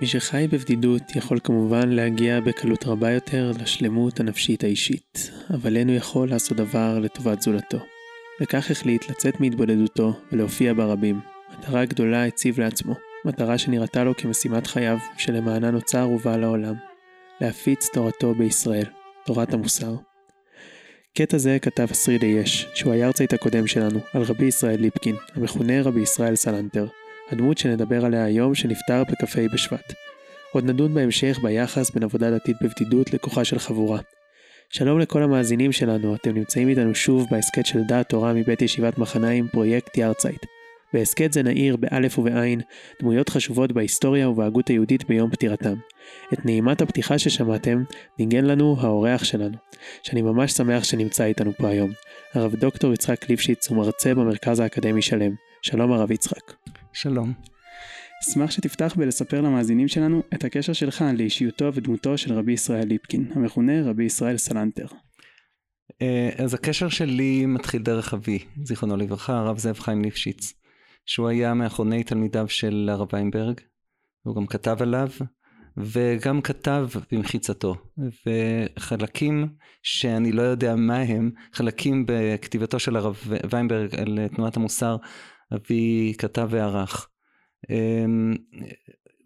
מי שחי בבדידות יכול כמובן להגיע בקלות רבה יותר לשלמות הנפשית האישית, אבל אין הוא יכול לעשות דבר לטובת זולתו. וכך החליט לצאת מהתבודדותו ולהופיע ברבים. מטרה גדולה הציב לעצמו, מטרה שנראתה לו כמשימת חייו, שלמענה נוצר ובא לעולם. להפיץ תורתו בישראל, תורת המוסר. קטע זה כתב אסרידי יש, שהוא היארצייט הקודם שלנו, על רבי ישראל ליפקין, המכונה רבי ישראל סלנטר, הדמות שנדבר עליה היום שנפטר בכ"ה בשבט. עוד נדון בהמשך ביחס בין עבודה דתית בבדידות לכוחה של חבורה. שלום לכל המאזינים שלנו, אתם נמצאים איתנו שוב בהסכת של דעת תורה מבית ישיבת מחניים, פרויקט יארצייט. בהסכת זה נעיר באלף ובעין דמויות חשובות בהיסטוריה ובהגות היהודית ביום פטירתם. את נעימת הפתיחה ששמעתם ניגן לנו האורח שלנו, שאני ממש שמח שנמצא איתנו פה היום. הרב דוקטור יצחק ליפשיץ הוא מרצה במרכז האקדמי שלם. שלום הרב יצחק. שלום. אשמח שתפתח בלספר למאזינים שלנו את הקשר שלך לאישיותו ודמותו של רבי ישראל ליפקין, המכונה רבי ישראל סלנטר. אה, אז הקשר שלי מתחיל דרך אבי, זיכרונו לברכה, הרב זאב חיים ליפשיץ, שהוא היה מאחרוני תלמידיו של הרב ויינברג, הוא גם כתב עליו, וגם כתב במחיצתו, וחלקים שאני לא יודע מה הם, חלקים בכתיבתו של הרב ויינברג על תנועת המוסר, אבי כתב וערך. אמ,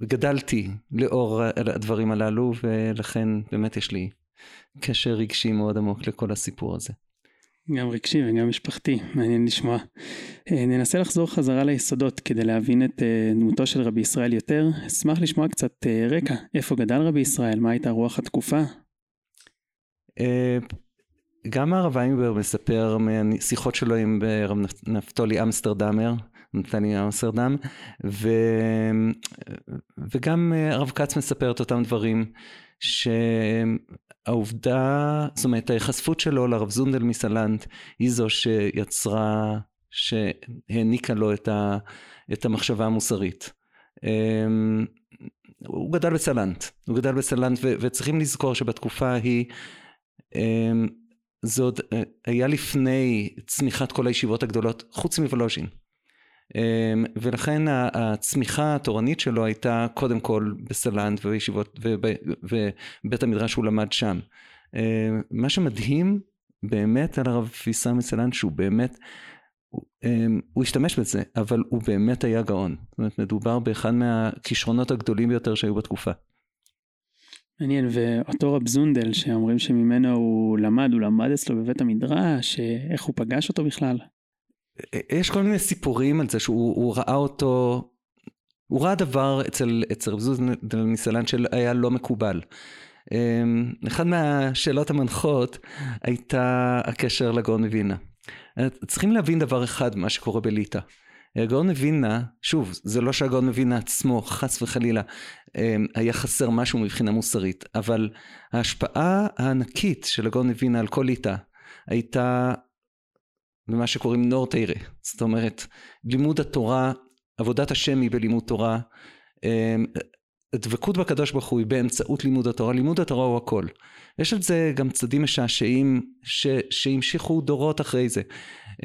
גדלתי לאור הדברים הללו ולכן באמת יש לי קשר רגשי מאוד עמוק לכל הסיפור הזה. גם רגשי וגם משפחתי, מעניין לשמוע. אה, ננסה לחזור חזרה ליסודות כדי להבין את אה, דמותו של רבי ישראל יותר. אשמח לשמוע קצת אה, רקע, איפה גדל רבי ישראל, מה הייתה רוח התקופה? גם הרב איינברג מספר משיחות שלו עם הרב נפתולי אמסטרדמר, נתניה אמסטרדם, ו... וגם הרב כץ מספר את אותם דברים, שהעובדה, זאת אומרת ההיחשפות שלו לרב זונדל מסלנט היא זו שיצרה, שהעניקה לו את, ה... את המחשבה המוסרית. אמ, הוא גדל בסלנט, הוא גדל בסלנט ו... וצריכים לזכור שבתקופה ההיא אמ, זה עוד היה לפני צמיחת כל הישיבות הגדולות, חוץ מוולוז'ין. אמ, ולכן הצמיחה התורנית שלו הייתה קודם כל בסלנט ובישיבות ובית המדרש הוא למד שם. אמ, מה שמדהים באמת על הרב ויסאם מסלנט שהוא באמת אמ, הוא השתמש בזה אבל הוא באמת היה גאון. זאת אומרת מדובר באחד מהכישרונות הגדולים ביותר שהיו בתקופה. מעניין, ואותו רב זונדל שאומרים שממנו הוא למד, הוא למד אצלו בבית המדרש, איך הוא פגש אותו בכלל? יש כל מיני סיפורים על זה שהוא ראה אותו, הוא ראה דבר אצל, רב זונדל מסלן שהיה לא מקובל. אמ, אחת מהשאלות המנחות הייתה הקשר לגאון מווינה. צריכים להבין דבר אחד, מה שקורה בליטא. הגאון מווילנה, שוב, זה לא שהגאון מווילנה עצמו, חס וחלילה, אמ, היה חסר משהו מבחינה מוסרית, אבל ההשפעה הענקית של הגאון מווילנה על כל ליטא הייתה במה שקוראים נורטיירה, זאת אומרת, לימוד התורה, עבודת השם היא בלימוד תורה, אמ, דבקות בקדוש ברוך הוא היא באמצעות לימוד התורה, לימוד התורה הוא הכל. יש על זה גם צדדים משעשעים שהמשיכו דורות אחרי זה.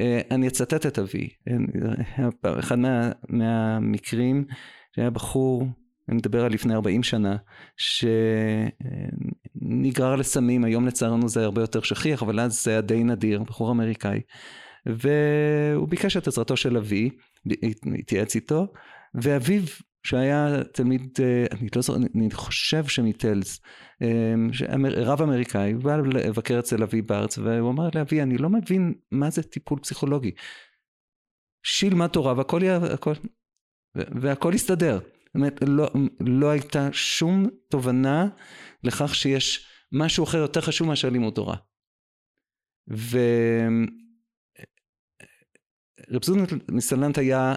אה, אני אצטט את אבי, אחד מה, מהמקרים שהיה בחור, אני מדבר על לפני 40 שנה, שנגרר לסמים, היום לצערנו זה הרבה יותר שכיח, אבל אז זה היה די נדיר, בחור אמריקאי, והוא ביקש את עזרתו של אבי, התייעץ איתו, ואביו שהיה תלמיד, אה, אני לא זוכר, אני חושב שמטלס, אה, רב אמריקאי, בא לבקר אצל אבי בארץ, והוא אמר לאבי, אני לא מבין מה זה טיפול פסיכולוגי. שיל מה תורה והכל, הכל, והכל יסתדר. זאת אומרת, לא, לא הייתה שום תובנה לכך שיש משהו אחר יותר חשוב מאשר לימוד תורה. ורב זונל מסלנט היה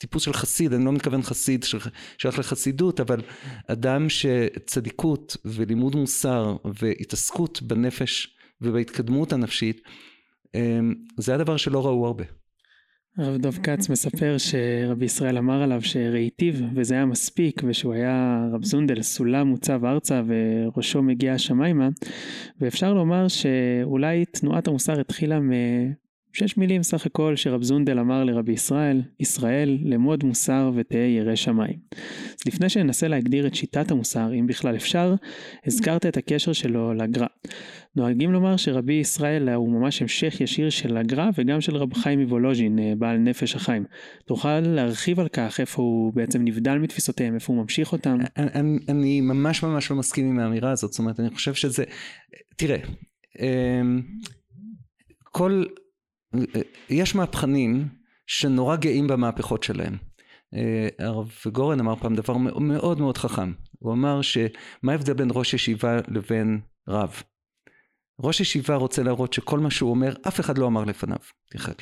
טיפוס של חסיד, אני לא מתכוון חסיד שייך לחסידות, אבל אדם שצדיקות ולימוד מוסר והתעסקות בנפש ובהתקדמות הנפשית, אמ, זה הדבר שלא ראו הרבה. הרב דב כץ מספר שרבי ישראל אמר עליו שראיתיו וזה היה מספיק ושהוא היה רב זונדל סולם מוצב ארצה וראשו מגיע השמיימה ואפשר לומר שאולי תנועת המוסר התחילה שש מילים סך הכל שרב זונדל אמר לרבי ישראל, ישראל, למוד מוסר ותהא ירא שמיים. אז לפני שננסה להגדיר את שיטת המוסר, אם בכלל אפשר, הזכרת את הקשר שלו לגר"א. נוהגים לומר שרבי ישראל הוא ממש המשך ישיר של הגר"א וגם של רב חיים מוולוז'ין, אה, בעל נפש החיים. תוכל להרחיב על כך איפה הוא בעצם נבדל מתפיסותיהם, איפה הוא ממשיך אותם? אני, אני ממש ממש לא מסכים עם האמירה הזאת, זאת אומרת, אני חושב שזה... תראה, אמ, כל... יש מהפכנים שנורא גאים במהפכות שלהם. אה, הרב גורן אמר פעם דבר מאוד מאוד חכם. הוא אמר שמה ההבדל בין ראש ישיבה לבין רב? ראש ישיבה רוצה להראות שכל מה שהוא אומר, אף אחד לא אמר לפניו.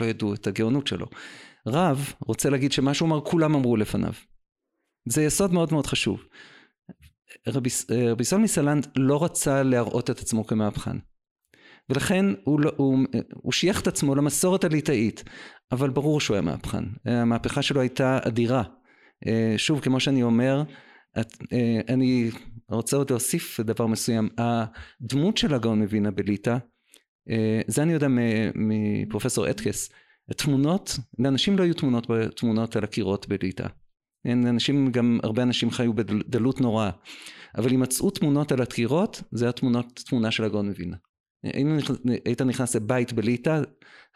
לא ידעו את הגאונות שלו. רב רוצה להגיד שמה שהוא אמר, כולם אמרו לפניו. זה יסוד מאוד מאוד חשוב. רבי, סולמי סלנד לא רצה להראות את עצמו כמהפכן. ולכן הוא, לא, הוא, הוא שייך את עצמו למסורת הליטאית, אבל ברור שהוא היה מהפכן. המהפכה שלו הייתה אדירה. אה, שוב, כמו שאני אומר, את, אה, אני רוצה עוד להוסיף דבר מסוים. הדמות של הגאון מווינה בליטא, אה, זה אני יודע מפרופסור אטקס, תמונות, לאנשים לא היו תמונות, תמונות על הקירות בליטא. אנשים, גם הרבה אנשים חיו בדלות נוראה. אבל אם מצאו תמונות על הקירות, זה התמונות, תמונה של הגאון מווינה. היית נכנס לבית בליטא,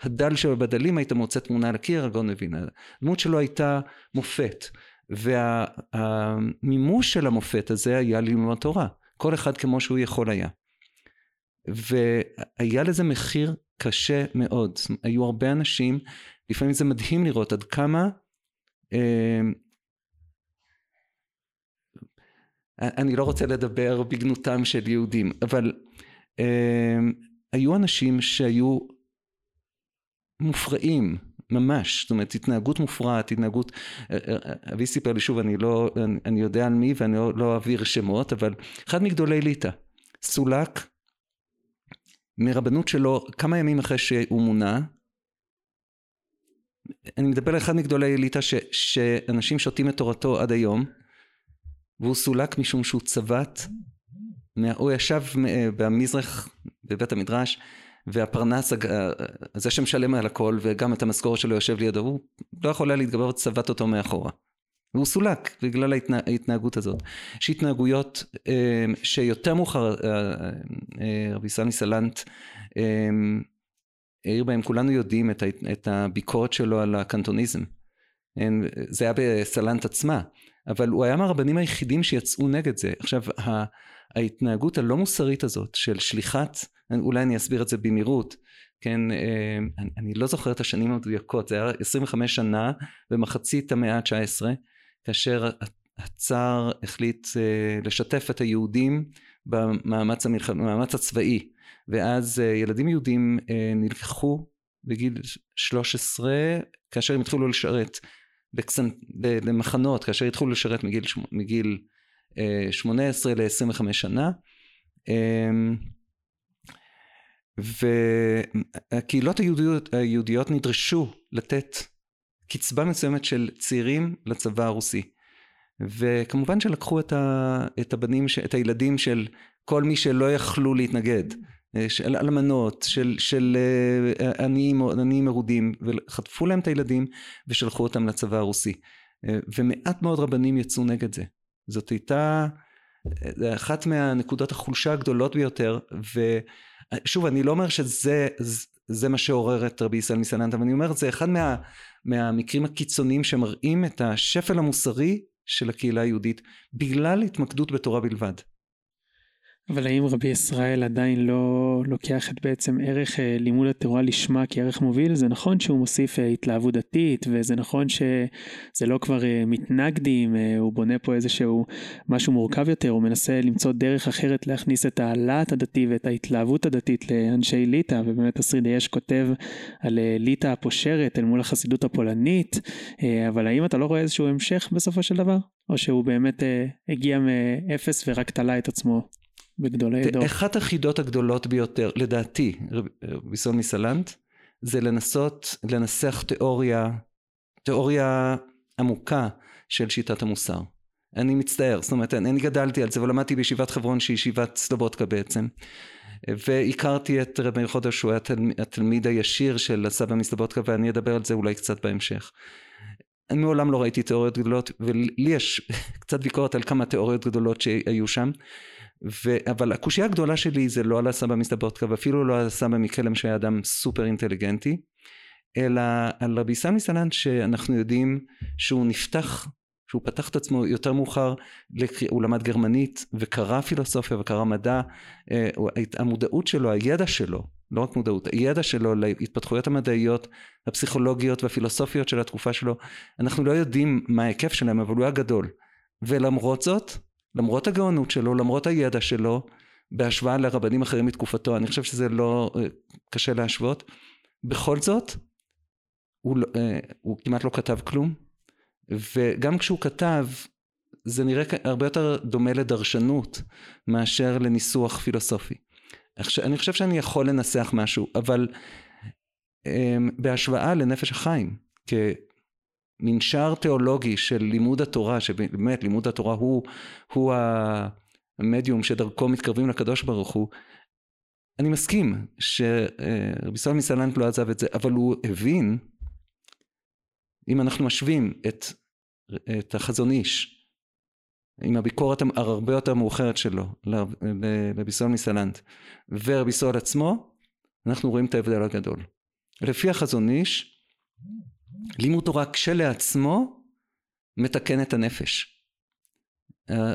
הדל שבדלים היית מוצא תמונה על הקיר, הגאון מווינה. הדמות שלו הייתה מופת. והמימוש של המופת הזה היה ללמוד תורה. כל אחד כמו שהוא יכול היה. והיה לזה מחיר קשה מאוד. היו הרבה אנשים, לפעמים זה מדהים לראות עד כמה אה, אני לא רוצה לדבר בגנותם של יהודים, אבל היו אנשים שהיו מופרעים ממש, זאת אומרת התנהגות מופרעת, התנהגות, אה, אה, אבי סיפר לי שוב, אני לא, אני, אני יודע על מי ואני לא, לא אעביר שמות, אבל אחד מגדולי ליטא, סולק מרבנות שלו כמה ימים אחרי שהוא מונה, אני מדבר על אחד מגדולי ליטא שאנשים שותים את תורתו עד היום, והוא סולק משום שהוא צבט, הוא ישב אה, במזרח בבית המדרש והפרנס זה שמשלם על הכל וגם את המשכורת שלו יושב לידו הוא לא יכול היה להתגבר צבט אותו מאחורה. והוא סולק בגלל ההתנה, ההתנהגות הזאת. יש התנהגויות אה, שיותר מאוחר אה, אה, רבי סמי סלנט אה, העיר בהם כולנו יודעים את הביקורת שלו על הקנטוניזם. זה היה בסלנט עצמה אבל הוא היה מהרבנים היחידים שיצאו נגד זה. עכשיו ההתנהגות הלא מוסרית הזאת של שליחת אולי אני אסביר את זה במהירות, כן, אה, אני, אני לא זוכר את השנים המדויקות, זה היה 25 שנה במחצית המאה ה-19, כאשר הצאר החליט אה, לשתף את היהודים במאמץ, המלח... במאמץ הצבאי, ואז אה, ילדים יהודים נלקחו בגיל 13, כאשר הם התחילו לשרת בקסנ... במחנות, כאשר התחילו לשרת מגיל, מגיל 18 ל-25 שנה. והקהילות היהודיות, היהודיות נדרשו לתת קצבה מסוימת של צעירים לצבא הרוסי. וכמובן שלקחו את, ה, את הבנים, את הילדים של כל מי שלא יכלו להתנגד, של אלמנות, של, של אה, עניים, עניים מרודים, וחטפו להם את הילדים ושלחו אותם לצבא הרוסי. ומעט מאוד רבנים יצאו נגד זה. זאת הייתה אה, אחת מהנקודות החולשה הגדולות ביותר, ו... שוב, אני לא אומר שזה זה מה שעורר את רבי ישראל מסננט, אבל אני אומר, זה אחד מה, מהמקרים הקיצוניים שמראים את השפל המוסרי של הקהילה היהודית, בגלל התמקדות בתורה בלבד. אבל האם רבי ישראל עדיין לא לוקח את בעצם ערך אה, לימוד התורה לשמה כערך מוביל? זה נכון שהוא מוסיף אה, התלהבות דתית, וזה נכון שזה לא כבר אה, מתנגדים, הוא בונה פה איזשהו משהו מורכב יותר, הוא מנסה למצוא דרך אחרת להכניס את הלהט הדתי ואת ההתלהבות הדתית לאנשי ליטא, ובאמת השרידי אש כותב על ליטא הפושרת אל מול החסידות הפולנית, אבל האם אתה לא רואה איזשהו המשך בסופו של דבר? או שהוא באמת הגיע מאפס ורק תלה את עצמו? בגדולי דור. אחת החידות הגדולות ביותר, לדעתי, רבי סון מסלנט, זה לנסות לנסח תיאוריה, תיאוריה עמוקה של שיטת המוסר. אני מצטער, זאת אומרת, אני גדלתי על זה ולמדתי בישיבת חברון שהיא ישיבת סלובודקה בעצם. והכרתי את רב מאיר חודש, שהוא היה התלמיד הישיר של הסבא מסלבודקה, ואני אדבר על זה אולי קצת בהמשך. אני מעולם לא ראיתי תיאוריות גדולות, ולי יש קצת ביקורת על כמה תיאוריות גדולות שהיו שם. ו... אבל הקושייה הגדולה שלי זה לא על הסבא מסלבודקה, ואפילו לא על הסבא מקלם שהיה אדם סופר אינטליגנטי, אלא על רבי סמי סלנט שאנחנו יודעים שהוא נפתח שהוא פתח את עצמו יותר מאוחר, הוא למד גרמנית וקרא פילוסופיה וקרא מדע, אה, המודעות שלו, הידע שלו, לא רק מודעות, הידע שלו להתפתחויות המדעיות, הפסיכולוגיות והפילוסופיות של התקופה שלו, אנחנו לא יודעים מה ההיקף שלהם, אבל הוא היה גדול. ולמרות זאת, למרות הגאונות שלו, למרות הידע שלו, בהשוואה לרבנים אחרים מתקופתו, אני חושב שזה לא אה, קשה להשוות, בכל זאת, הוא, לא, אה, הוא כמעט לא כתב כלום, וגם כשהוא כתב, זה נראה הרבה יותר דומה לדרשנות מאשר לניסוח פילוסופי. אני חושב שאני יכול לנסח משהו, אבל אמ, בהשוואה לנפש החיים, כמנשר תיאולוגי של לימוד התורה, שבאמת לימוד התורה הוא, הוא המדיום שדרכו מתקרבים לקדוש ברוך הוא, אני מסכים שרבי סלמי סלנט לא עזב את זה, אבל הוא הבין אם אנחנו משווים את, את החזון איש עם הביקורת הרבה יותר מאוחרת שלו לרבי סול מסלנט ורבי סול עצמו, אנחנו רואים את ההבדל הגדול. לפי החזון איש, לימוד תורה כשלעצמו מתקן את הנפש.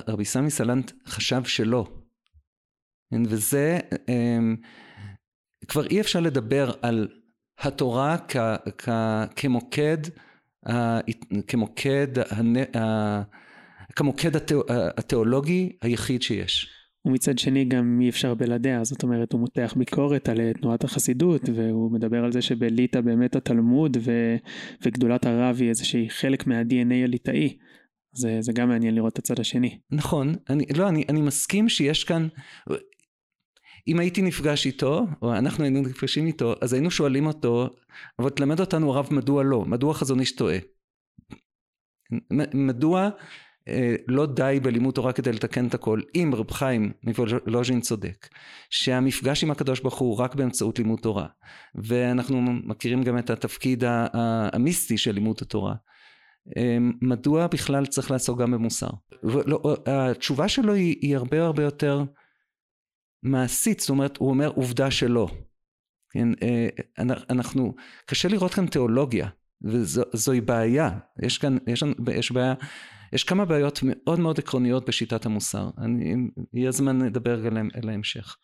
רבי סמי סלנט חשב שלא. כן, וזה, אמ, כבר אי אפשר לדבר על התורה כ, כ, כמוקד כמוקד, כמוקד התיאולוגי היחיד שיש. ומצד שני גם אי אפשר בלעדיה, זאת אומרת הוא מותח ביקורת על תנועת החסידות והוא מדבר על זה שבליטא באמת התלמוד ו, וגדולת הרב היא איזושהי חלק מה-DNA הליטאי. זה, זה גם מעניין לראות את הצד השני. נכון, אני, לא, אני, אני מסכים שיש כאן, אם הייתי נפגש איתו, או אנחנו היינו נפגשים איתו, אז היינו שואלים אותו, אבל תלמד אותנו הרב מדוע לא, מדוע חזון איש טועה. מדוע אה, לא די בלימוד תורה כדי לתקן את הכל, אם רב חיים מוולוז'ין צודק, שהמפגש עם הקדוש ברוך הוא רק באמצעות לימוד תורה, ואנחנו מכירים גם את התפקיד המיסטי של לימוד התורה. אה, מדוע בכלל צריך לעסוק גם במוסר? לא, התשובה שלו היא, היא הרבה הרבה יותר מעשית, זאת אומרת, הוא אומר עובדה שלא. כן, אה, אנחנו, קשה לראות כאן תיאולוגיה, וזוהי בעיה. יש כאן, יש, יש בעיה, יש כמה בעיות מאוד מאוד עקרוניות בשיטת המוסר. אני, יהיה זמן לדבר עליהן אל ההמשך.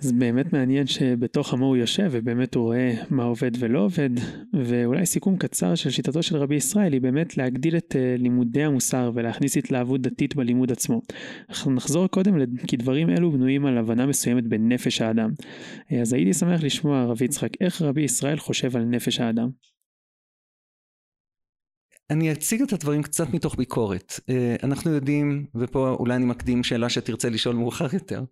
אז באמת מעניין שבתוך עמו הוא יושב ובאמת הוא רואה מה עובד ולא עובד ואולי סיכום קצר של שיטתו של רבי ישראל היא באמת להגדיל את אה, לימודי המוסר ולהכניס התלהבות דתית בלימוד עצמו. אנחנו נחזור קודם כי דברים אלו בנויים על הבנה מסוימת בנפש האדם. אה, אז הייתי שמח לשמוע רבי יצחק איך רבי ישראל חושב על נפש האדם. אני אציג את הדברים קצת מתוך ביקורת. אה, אנחנו יודעים, ופה אולי אני מקדים שאלה שתרצה לשאול מאוחר יותר,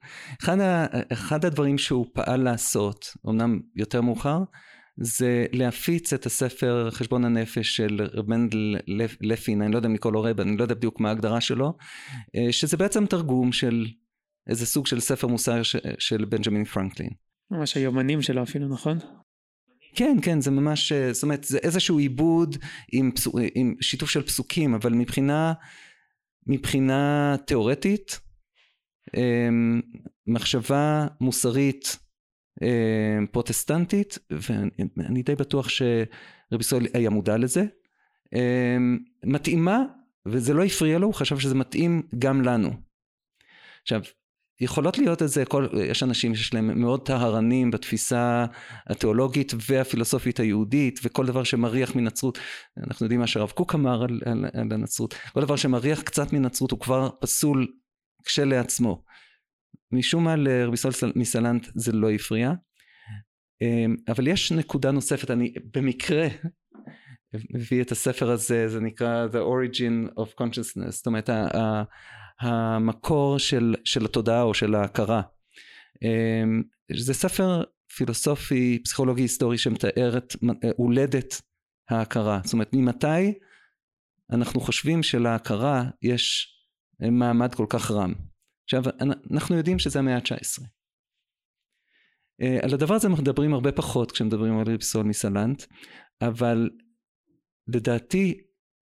אחד, ה, אחד הדברים שהוא פעל לעשות, אמנם יותר מאוחר, זה להפיץ את הספר חשבון הנפש של רבנדל לפין, אני לא יודע לו רב, אני לא יודע בדיוק מה ההגדרה שלו, אה, שזה בעצם תרגום של איזה סוג של ספר מוסר של בנג'מין פרנקלין. ממש היומנים שלו אפילו, נכון? כן, כן, זה ממש, אה, זאת אומרת, זה איזשהו עיבוד עם, עם שיתוף של פסוקים, אבל מבחינה, מבחינה תיאורטית, אמ, מחשבה מוסרית אמ, פרוטסטנטית, ואני די בטוח שרבי ישראל היה מודע לזה, אמ, מתאימה, וזה לא הפריע לו, הוא חשב שזה מתאים גם לנו. עכשיו, יכולות להיות איזה, כל, יש אנשים שיש להם מאוד טהרנים בתפיסה התיאולוגית והפילוסופית היהודית וכל דבר שמריח מנצרות, אנחנו יודעים מה שהרב קוק אמר על, על, על הנצרות, כל דבר שמריח קצת מנצרות הוא כבר פסול כשלעצמו. משום מה לרבי סול מסלנט זה לא הפריע, אמ, אבל יש נקודה נוספת, אני במקרה מביא את הספר הזה, זה נקרא The Origin of Consciousness, זאת אומרת המקור של, של התודעה או של ההכרה. אמ, זה ספר פילוסופי, פסיכולוגי היסטורי שמתאר את הולדת ההכרה. זאת אומרת, ממתי אנחנו חושבים שלהכרה יש מעמד כל כך רם. עכשיו, אנחנו יודעים שזה המאה ה-19. על הדבר הזה מדברים הרבה פחות כשמדברים על רבי סול מסלנט, אבל לדעתי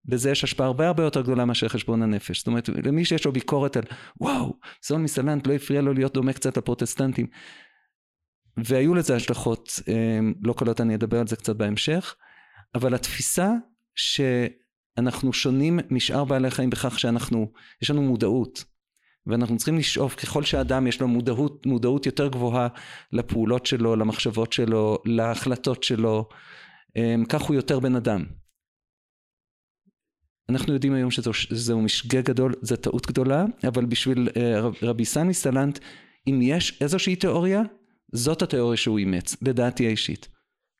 לזה יש השפעה הרבה הרבה יותר גדולה מאשר חשבון הנפש. זאת אומרת, למי שיש לו ביקורת על וואו, סול מסלנט לא הפריע לו להיות דומה קצת לפרוטסטנטים. והיו לזה השלכות לא קלות, אני אדבר על זה קצת בהמשך, אבל התפיסה שאנחנו שונים משאר בעלי חיים בכך שאנחנו, יש לנו מודעות. ואנחנו צריכים לשאוף, ככל שאדם יש לו מודעות, מודעות יותר גבוהה לפעולות שלו, למחשבות שלו, להחלטות שלו, כך הוא יותר בן אדם. אנחנו יודעים היום שזהו משגה גדול, זו טעות גדולה, אבל בשביל רבי סני סלנט, אם יש איזושהי תיאוריה, זאת התיאוריה שהוא אימץ, לדעתי האישית.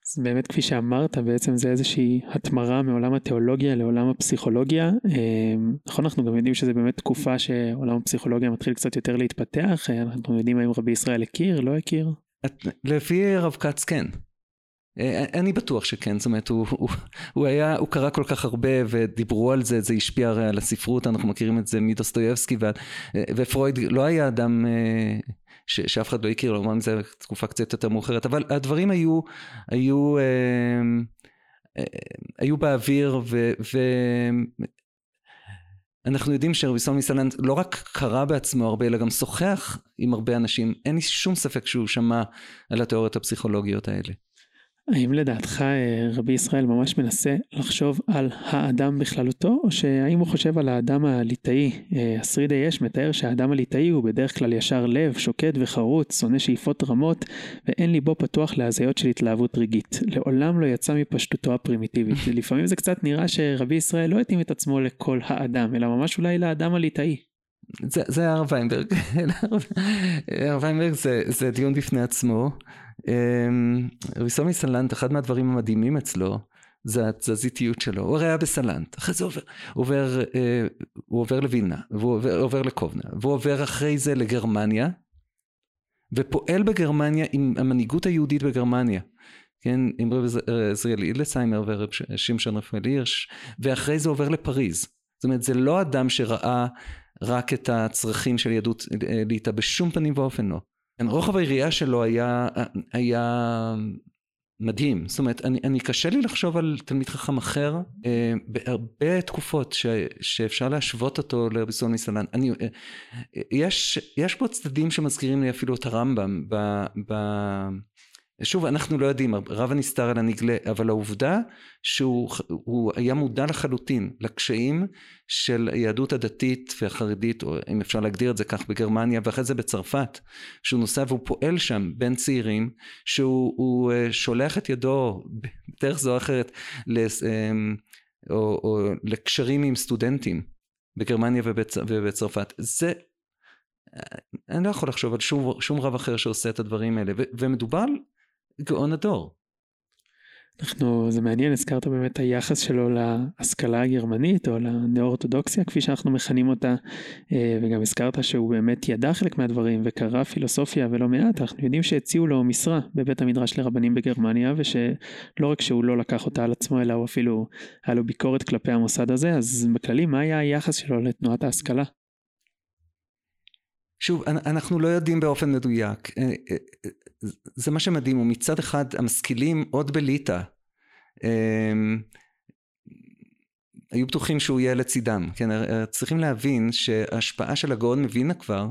אז באמת כפי שאמרת בעצם זה איזושהי התמרה מעולם התיאולוגיה לעולם הפסיכולוגיה. אמ, נכון אנחנו גם יודעים שזה באמת תקופה שעולם הפסיכולוגיה מתחיל קצת יותר להתפתח, אנחנו יודעים האם רבי ישראל הכיר, לא הכיר? לפי רב כץ כן. אה, אני בטוח שכן, זאת אומרת, הוא, הוא, הוא היה, הוא קרא כל כך הרבה ודיברו על זה, זה השפיע הרי על הספרות, אנחנו מכירים את זה מדוסטויבסקי, אה, ופרויד לא היה אדם אה, ש, שאף אחד לא הכיר לו, אמרנו זה תקופה קצת יותר מאוחרת, אבל הדברים היו, היו, היו באוויר, ו... ו אנחנו יודעים שרבי סול מסלנד לא רק קרא בעצמו הרבה, אלא גם שוחח עם הרבה אנשים. אין לי שום ספק שהוא שמע על התיאוריות הפסיכולוגיות האלה. האם לדעתך אה, רבי ישראל ממש מנסה לחשוב על האדם בכללותו, או שהאם הוא חושב על האדם הליטאי? אה, השרידי יש מתאר שהאדם הליטאי הוא בדרך כלל ישר לב, שוקד וחרוץ, שונא שאיפות רמות, ואין ליבו פתוח להזיות של התלהבות רגעית. לעולם לא יצא מפשטותו הפרימיטיבית. לפעמים זה קצת נראה שרבי ישראל לא התאים את עצמו לכל האדם, אלא ממש אולי לאדם הליטאי. זה, הרב ויינברג, הרב ויינברג זה דיון בפני עצמו. אמ, רבי סומי סלנט, אחד מהדברים המדהימים אצלו, זה התזזיתיות שלו. הוא הרי היה בסלנט, אחרי זה עובר, עובר אה, הוא עובר לווילנה, והוא עובר, עובר לקובנה, והוא עובר אחרי זה לגרמניה, ופועל בגרמניה עם המנהיגות היהודית בגרמניה. כן, עם רב עזריאל אילסיימר ורב שמשון רפאל הירש, ואחרי זה עובר לפריז. זאת אומרת, זה לא אדם שראה רק את הצרכים של יהדות אה, ליטא, בשום פנים ואופן לא. כן, רוחב היריעה שלו היה, היה מדהים. זאת אומרת, אני, אני קשה לי לחשוב על תלמיד חכם אחר אה, בהרבה תקופות ש, שאפשר להשוות אותו לרבי סול מסלן. אני, אה, יש, יש פה צדדים שמזכירים לי אפילו את הרמב"ם ב, ב, שוב, אנחנו לא יודעים, רב הנסתר על הנגלה, אבל העובדה שהוא היה מודע לחלוטין לקשיים של היהדות הדתית והחרדית, או אם אפשר להגדיר את זה כך, בגרמניה, ואחרי זה בצרפת, שהוא נוסע והוא פועל שם בין צעירים, שהוא אה, שולח את ידו בדרך זו או אחרת, אמ, או, או לקשרים עם סטודנטים בגרמניה ובצ, ובצרפת. זה אה, אני לא יכול לחשוב על שום, שום רב אחר שעושה את הדברים האלה, ו, ומדובר גאון הדור. אנחנו, זה מעניין, הזכרת באמת היחס שלו להשכלה הגרמנית או לנאו-אורתודוקסיה כפי שאנחנו מכנים אותה אה, וגם הזכרת שהוא באמת ידע חלק מהדברים וקרא פילוסופיה ולא מעט, אנחנו יודעים שהציעו לו משרה בבית המדרש לרבנים בגרמניה ושלא רק שהוא לא לקח אותה על עצמו אלא הוא אפילו היה לו ביקורת כלפי המוסד הזה, אז בכללי מה היה היחס שלו לתנועת ההשכלה? שוב, אנחנו לא יודעים באופן מדויק. אה, אה, זה מה שמדהים, הוא מצד אחד המשכילים עוד בליטא. אמ, היו בטוחים שהוא יהיה לצידם, כן, צריכים להבין שההשפעה של הגאון מווינה כבר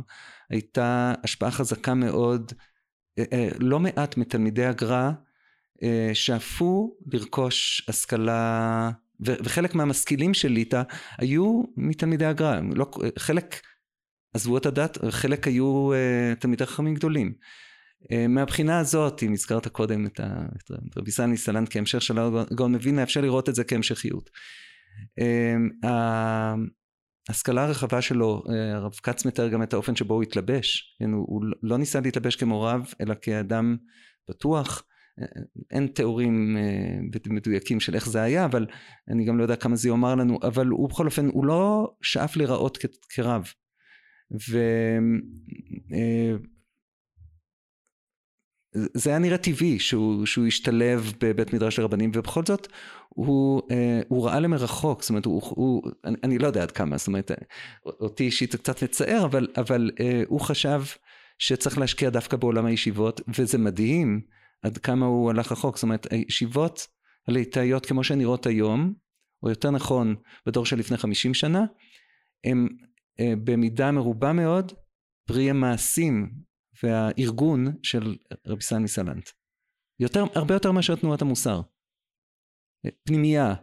הייתה השפעה חזקה מאוד, אה, לא מעט מתלמידי הגר"א שאפו לרכוש השכלה, וחלק מהמשכילים של ליטא היו מתלמידי הגר"א, לא, חלק עזבו את הדת, חלק היו תלמידי חכמים גדולים. Uh, מהבחינה הזאת, אם הזכרת קודם את, רבי סני סלנט כהמשך של הגאון מווילנה, אפשר לראות את זה כהמשכיות. Uh, ההשכלה הרחבה שלו, הרב כץ מתאר גם את האופן שבו הוא התלבש, כן, הוא, הוא לא ניסה להתלבש כמו רב, אלא כאדם פתוח. אין תיאורים מדויקים של איך זה היה, אבל אני גם לא יודע כמה זה יאמר לנו, אבל הוא בכל אופן, הוא לא שאף להיראות כרב. ו... זה היה נראה טבעי שהוא, שהוא השתלב בבית מדרש לרבנים ובכל זאת הוא, אה, הוא ראה למרחוק זאת אומרת הוא, הוא אני, אני לא יודע עד כמה זאת אומרת אותי אישית זה קצת מצער אבל, אבל אה, הוא חשב שצריך להשקיע דווקא בעולם הישיבות, וזה מדהים עד כמה הוא הלך רחוק. זאת אומרת, הישיבות הליטאיות כמו שהן נראות היום, או יותר נכון, בדור של לפני 50 שנה, הם אה, במידה מרובה מאוד פרי המעשים והארגון של רבי סן מסלנט. יותר, הרבה יותר מאשר תנועת המוסר. פנימייה,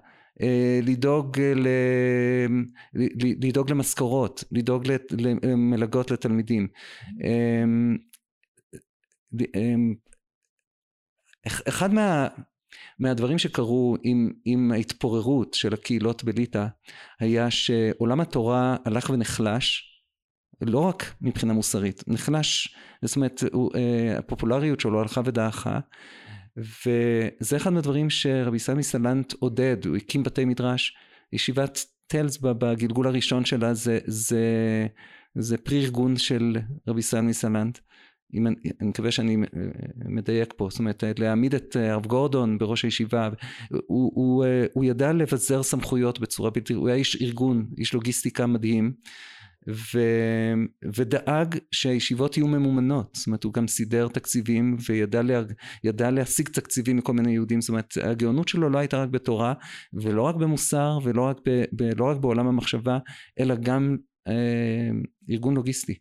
אה, לדאוג, ל... לדאוג למשכורות, לדאוג למלגות לתלמידים. אמ, אמ, אחד מה, מהדברים שקרו עם, עם ההתפוררות של הקהילות בליטא היה שעולם התורה הלך ונחלש לא רק מבחינה מוסרית, נחלש, זאת אומרת אה, הפופולריות שלו הלכה ודעכה וזה אחד מהדברים שרבי סמי סלנט עודד, הוא הקים בתי מדרש, ישיבת טלס בגלגול הראשון שלה זה, זה, זה פרי ארגון של רבי סמי סלנט. אם אני, אני מקווה שאני מדייק פה, זאת אומרת להעמיד את הרב גורדון בראש הישיבה, הוא, הוא, הוא ידע לבזר סמכויות בצורה בלתי, הוא היה איש ארגון, איש לוגיסטיקה מדהים, ו, ודאג שהישיבות יהיו ממומנות, זאת אומרת הוא גם סידר תקציבים וידע לה, להשיג תקציבים מכל מיני יהודים, זאת אומרת הגאונות שלו לא הייתה רק בתורה ולא רק במוסר ולא רק, ב, ב, לא רק בעולם המחשבה אלא גם אה, ארגון לוגיסטי.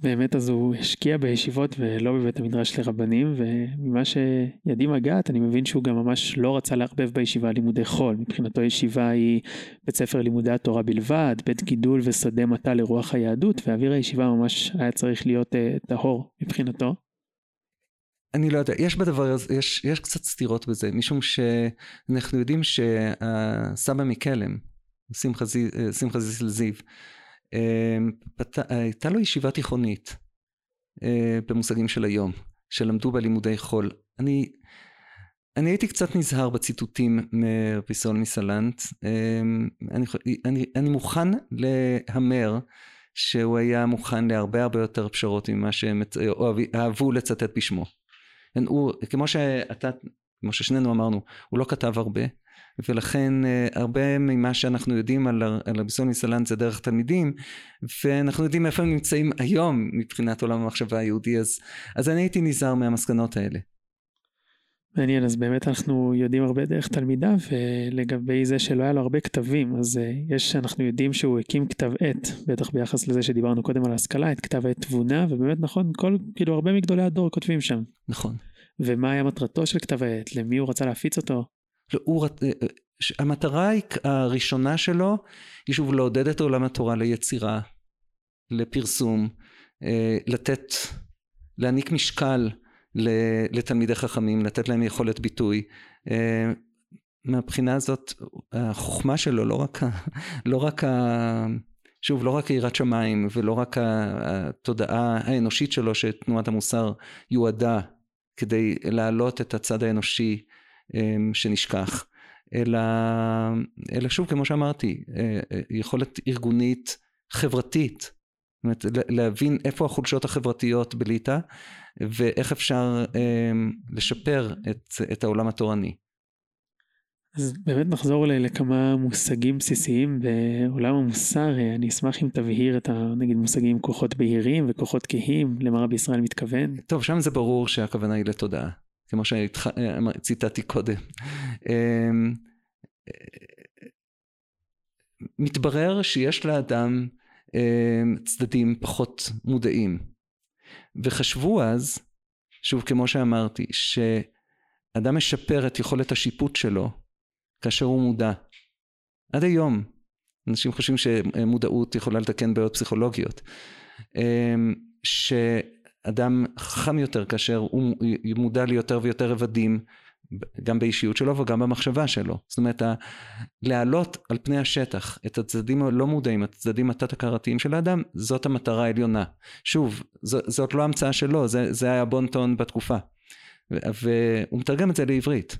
באמת אז הוא השקיע בישיבות ולא בבית המדרש לרבנים וממה שידי מגעת אני מבין שהוא גם ממש לא רצה לערבב בישיבה לימודי חול מבחינתו ישיבה היא בית ספר לימודי התורה בלבד בית גידול ושדה מטה לרוח היהדות ואוויר הישיבה ממש היה צריך להיות uh, טהור מבחינתו. אני לא יודע יש בדבר הזה יש, יש קצת סתירות בזה משום שאנחנו יודעים שהסבא מקלם שמחה זיסל זיו אמ, הייתה לו ישיבה תיכונית אה, במושגים של היום, שלמדו בה לימודי חול. אני, אני הייתי קצת נזהר בציטוטים מרבי סול מסלנט. אמ, אני, אני, אני מוכן להמר שהוא היה מוכן להרבה הרבה יותר פשרות ממה שהם אהבו לצטט בשמו. הוא, כמו שאתה, כמו ששנינו אמרנו, הוא לא כתב הרבה, ולכן אה, הרבה ממה שאנחנו יודעים על, על רבי סוני סלנט זה דרך תלמידים ואנחנו יודעים איפה הם נמצאים היום מבחינת עולם המחשבה היהודי אז, אז אני הייתי נזהר מהמסקנות האלה. מעניין אז באמת אנחנו יודעים הרבה דרך תלמידיו ולגבי זה שלא היה לו הרבה כתבים אז אה, יש אנחנו יודעים שהוא הקים כתב עת בטח ביחס לזה שדיברנו קודם על ההשכלה את כתב עת תבונה ובאמת נכון כל כאילו הרבה מגדולי הדור כותבים שם. נכון. ומה היה מטרתו של כתב העת למי הוא רצה להפיץ אותו. לא, הוא, אה, אה, המטרה הראשונה שלו היא שוב לעודד את עולם התורה ליצירה, לפרסום, אה, לתת, להעניק משקל לתלמידי חכמים, לתת להם יכולת ביטוי. מהבחינה הזאת החוכמה שלו לא רק, לא רק ה... שוב, לא רק יראת שמיים ולא רק התודעה האנושית שלו שתנועת המוסר יועדה כדי להעלות את הצד האנושי שנשכח, אלא, אלא שוב, כמו שאמרתי, אה, אה, יכולת ארגונית חברתית, זאת אומרת, להבין איפה החולשות החברתיות בליטא, ואיך אפשר אמ, לשפר את, את העולם התורני. אז באמת נחזור לכמה מושגים בסיסיים בעולם המוסר, אני אשמח אם תבהיר את הנגיד מושגים כוחות בהירים וכוחות כהים, למה רבי ישראל מתכוון. טוב, שם זה ברור שהכוונה היא לתודעה. כמו שציטטתי קודם. אמ, מתברר שיש לאדם אמ, צדדים פחות מודעים. וחשבו אז, שוב כמו שאמרתי, שאדם משפר את יכולת השיפוט שלו כאשר הוא מודע. עד היום אנשים חושבים שמודעות יכולה לתקן בעיות פסיכולוגיות. אמ, ש... אדם חכם יותר כאשר הוא מודע ליותר ויותר רבדים גם באישיות שלו וגם במחשבה שלו. זאת אומרת, להעלות על פני השטח את הצדדים הלא מודעים, את הצדדים התת-הכרתיים של האדם, זאת המטרה העליונה. שוב, זאת לא המצאה שלו, זה, זה היה בונטון בתקופה. והוא מתרגם את זה לעברית.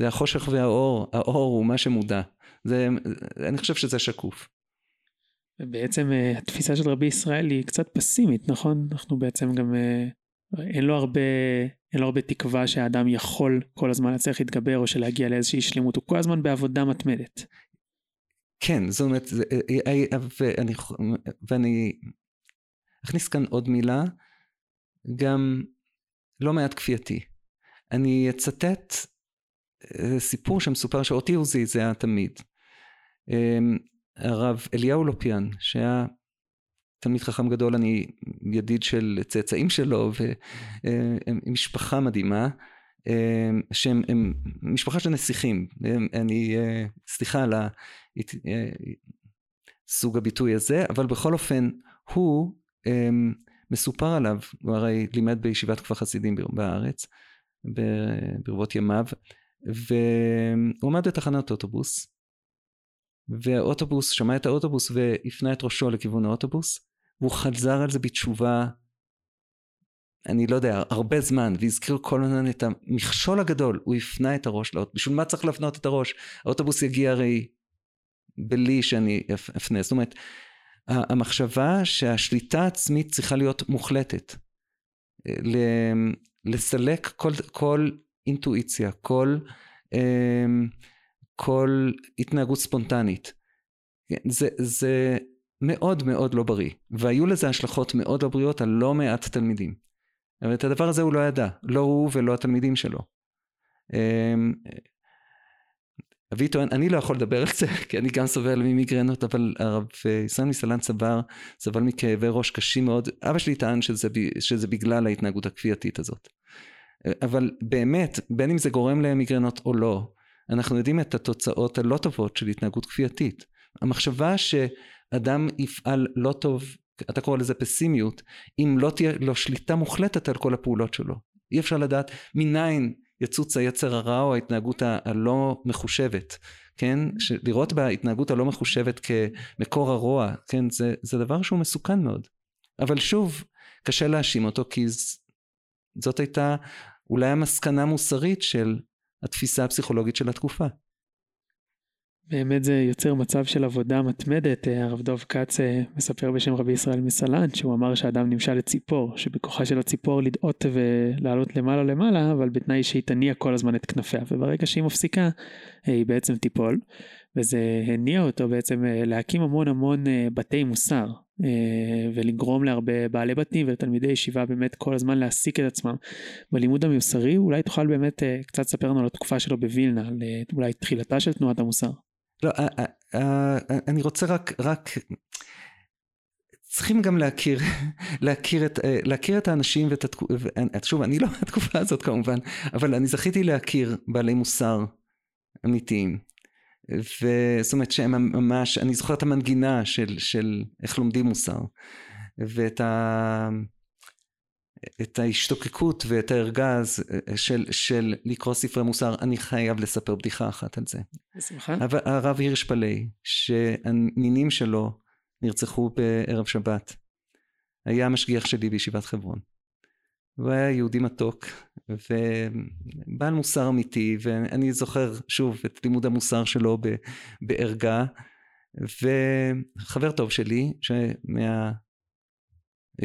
זה החושך והאור, האור הוא מה שמודע. זה, אני חושב שזה שקוף. ובעצם אה, התפיסה של רבי ישראל היא קצת פסימית, נכון? אנחנו בעצם גם, אה, אין לו הרבה, אין לו הרבה תקווה שהאדם יכול כל הזמן להצליח להתגבר או שלהגיע לאיזושהי שלמות, הוא כל הזמן בעבודה מתמדת. כן, זאת אומרת, אה, ואני, ואני אכניס כאן עוד מילה, גם לא מעט כפייתי. אני אצטט סיפור שמסופר שאותי הוא זעזע תמיד. הרב אליהו לופיאן, שהיה תלמיד חכם גדול, אני ידיד של צאצאים שלו, ומשפחה אה, מדהימה, אה, שהם הם משפחה של נסיכים. אני, סליחה על סוג הביטוי הזה, אבל בכל אופן, הוא, מסופר עליו, הוא הרי לימד בישיבת כפר חסידים בארץ, ברבות ימיו, והוא עמד בתחנת אוטובוס, והאוטובוס, שמע את האוטובוס והפנה את ראשו לכיוון האוטובוס, והוא חזר על זה בתשובה, אני לא יודע, הרבה זמן, והזכיר כל הזמן את המכשול הגדול, הוא הפנה את הראש לאוטובוס, בשביל מה צריך להפנות את הראש? האוטובוס יגיע הרי בלי שאני אפנה, זאת אומרת, המחשבה שהשליטה העצמית צריכה להיות מוחלטת. לסלק כל, כל אינטואיציה, כל, אמ, כל התנהגות ספונטנית. זה, זה מאוד מאוד לא בריא, והיו לזה השלכות מאוד לא בריאות על לא מעט תלמידים. אבל את הדבר הזה הוא לא ידע, לא הוא ולא התלמידים שלו. אמ, אבי טוען, אני לא יכול לדבר על זה, כי אני גם סובל ממיגרנות, אבל הרב ישראל מסלן סבר, סבל מכאבי ראש קשים מאוד. אבא שלי טען שזה, שזה בגלל ההתנהגות הכפייתית הזאת. אבל באמת, בין אם זה גורם למיגרנות או לא, אנחנו יודעים את התוצאות הלא טובות של התנהגות כפייתית. המחשבה שאדם יפעל לא טוב, אתה קורא לזה פסימיות, אם לא תהיה לו שליטה מוחלטת על כל הפעולות שלו. אי אפשר לדעת מניין יצוץ היצר הרע או ההתנהגות הלא מחושבת, כן? לראות בהתנהגות הלא מחושבת כמקור הרוע, כן? זה, זה דבר שהוא מסוכן מאוד. אבל שוב, קשה להאשים אותו כי זאת הייתה אולי המסקנה המוסרית של התפיסה הפסיכולוגית של התקופה. באמת זה יוצר מצב של עבודה מתמדת, אה, הרב דוב כץ אה, מספר בשם רבי ישראל מסלנט שהוא אמר שאדם נמשל לציפור, שבכוחה של הציפור לדאות ולעלות למעלה למעלה, אבל בתנאי שהיא תניע כל הזמן את כנפיה, וברגע שהיא מפסיקה אה, היא בעצם תיפול, וזה הניע אותו בעצם להקים המון המון בתי מוסר, ולגרום להרבה בעלי בתים ולתלמידי ישיבה באמת כל הזמן להעסיק את עצמם בלימוד המוסרי, אולי תוכל באמת קצת לספר לנו על התקופה שלו בווילנה, על אולי תחילתה של תנועת המוסר. לא, אה, אה, אה, אני רוצה רק, רק, צריכים גם להכיר, להכיר את, להכיר את האנשים ואת התקופה, שוב, אני לא מהתקופה הזאת כמובן, אבל אני זכיתי להכיר בעלי מוסר אמיתיים. וזאת אומרת שהם ממש, אני זוכר את המנגינה של, של איך לומדים מוסר, ואת ה... את ההשתוקקות ואת הארגז אה, של, של לקרוא ספרי מוסר, אני חייב לספר בדיחה אחת על זה. בשמחה. הרב הירש פלאי, שהנינים שלו נרצחו בערב שבת, היה המשגיח שלי בישיבת חברון. הוא היה יהודי מתוק ובעל מוסר אמיתי ואני זוכר שוב את לימוד המוסר שלו בערגה וחבר טוב שלי שמה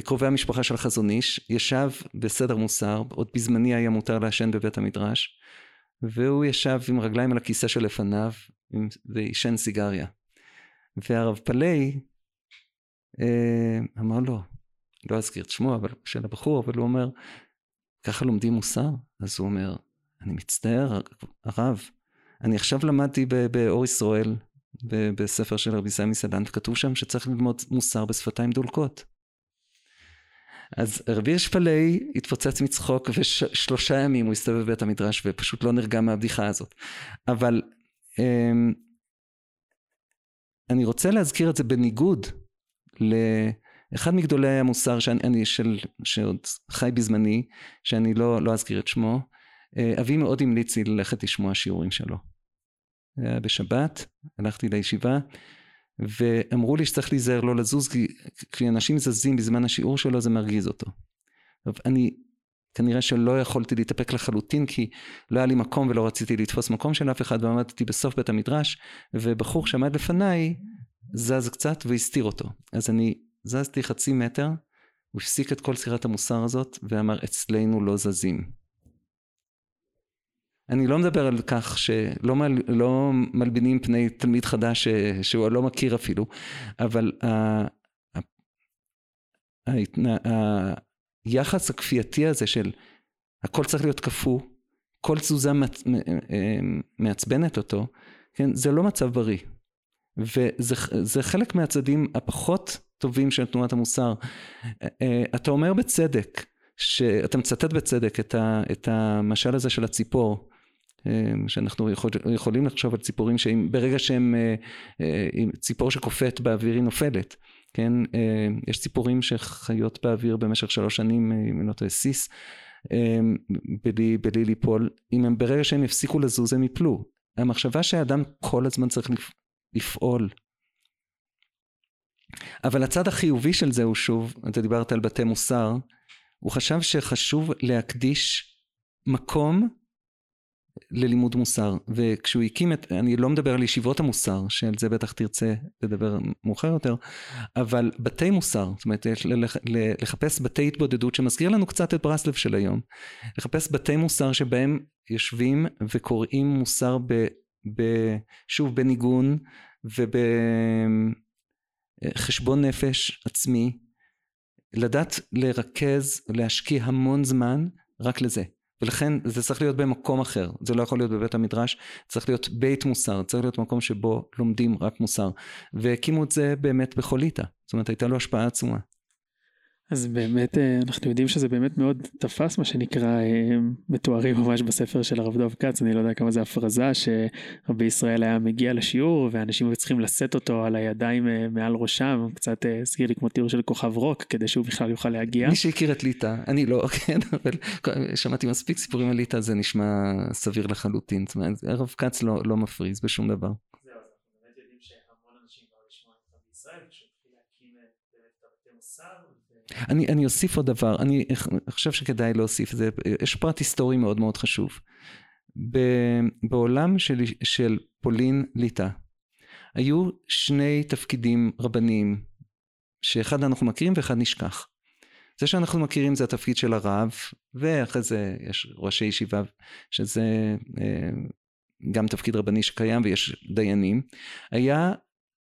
קרובי המשפחה של החזון איש, ישב בסדר מוסר, עוד בזמני היה מותר לעשן בבית המדרש, והוא ישב עם רגליים על הכיסא שלפניו ועישן סיגריה. והרב פלאי אה, אמר לו, לא אזכיר את שמו אבל, של הבחור, אבל הוא אומר, ככה לומדים מוסר? אז הוא אומר, אני מצטער, הרב, אני עכשיו למדתי באור ישראל, בספר של רבי סמי סלנט, כתוב שם שצריך ללמוד מוסר בשפתיים דולקות. אז רבי אשפלי התפוצץ מצחוק ושלושה ימים הוא הסתובב בבית המדרש ופשוט לא נרגע מהבדיחה הזאת. אבל אמ, אני רוצה להזכיר את זה בניגוד לאחד מגדולי המוסר שאני, אני, של, שעוד חי בזמני, שאני לא, לא אזכיר את שמו, אה, אבי מאוד המליץ לי ללכת לשמוע שיעורים שלו. זה היה בשבת, הלכתי לישיבה ואמרו לי שצריך להיזהר לא לזוז כי כשאנשים זזים בזמן השיעור שלו זה מרגיז אותו. אני כנראה שלא יכולתי להתאפק לחלוטין כי לא היה לי מקום ולא רציתי לתפוס מקום של אף אחד ועמדתי בסוף בית המדרש ובחור שעמד לפניי זז קצת והסתיר אותו. אז אני זזתי חצי מטר, הוא הפסיק את כל סירת המוסר הזאת ואמר אצלנו לא זזים. אני לא מדבר על כך שלא מל, לא מלבינים פני תלמיד חדש ש, שהוא לא מכיר אפילו, אבל ה, ה, ההתנה, היחס הכפייתי הזה של הכל צריך להיות קפוא, כל תזוזה אה, מעצבנת אותו, כן, זה לא מצב בריא. וזה חלק מהצדדים הפחות טובים של תנועת המוסר. אה, אתה אומר בצדק, שאתה מצטט בצדק את, ה, את המשל הזה של הציפור, אה, שאנחנו יכול, יכולים לחשוב על ציפורים שברגע שהם, ציפור שקופאת באוויר היא נופלת. כן, יש ציפורים שחיות באוויר במשך שלוש שנים, אם אני לא טועה, סיס, בלי, בלי ליפול, אם הם ברגע שהם יפסיקו לזוז הם יפלו. המחשבה שהאדם כל הזמן צריך לפעול. אבל הצד החיובי של זה הוא שוב, אתה דיברת על בתי מוסר, הוא חשב שחשוב להקדיש מקום ללימוד מוסר. וכשהוא הקים את אני לא מדבר על ישיבות המוסר שעל זה בטח תרצה לדבר מאוחר יותר אבל בתי מוסר זאת אומרת לחפש בתי התבודדות שמזכיר לנו קצת את ברסלב של היום לחפש בתי מוסר שבהם יושבים וקוראים מוסר ב, ב, שוב בניגון ובחשבון נפש עצמי לדעת לרכז להשקיע המון זמן רק לזה ולכן זה צריך להיות במקום אחר, זה לא יכול להיות בבית המדרש, צריך להיות בית מוסר, צריך להיות מקום שבו לומדים רק מוסר. והקימו את זה באמת בחוליטה, זאת אומרת הייתה לו השפעה עצומה. אז באמת אה, אנחנו יודעים שזה באמת מאוד תפס מה שנקרא אה, מתוארים ממש בספר של הרב דב כץ אני לא יודע כמה זה הפרזה שרבי ישראל היה מגיע לשיעור ואנשים היו צריכים לשאת אותו על הידיים אה, מעל ראשם קצת הזכיר לי כמו תיאור של כוכב רוק כדי שהוא בכלל יוכל להגיע. מי שהכיר את ליטא אני לא כן אבל שמעתי מספיק סיפורים על ליטא זה נשמע סביר לחלוטין זאת אומרת הרב כץ לא, לא מפריז בשום דבר. זהו, אז אנחנו באמת יודעים שהמון אנשים באו לשמוע את רבי ישראל כשהתחיל להקים את בתי מוסר אני, אני אוסיף עוד דבר, אני חושב שכדאי להוסיף זה, יש פרט היסטורי מאוד מאוד חשוב. ב, בעולם של, של פולין ליטא היו שני תפקידים רבניים שאחד אנחנו מכירים ואחד נשכח. זה שאנחנו מכירים זה התפקיד של הרב ואחרי זה יש ראשי ישיבה שזה אה, גם תפקיד רבני שקיים ויש דיינים. היה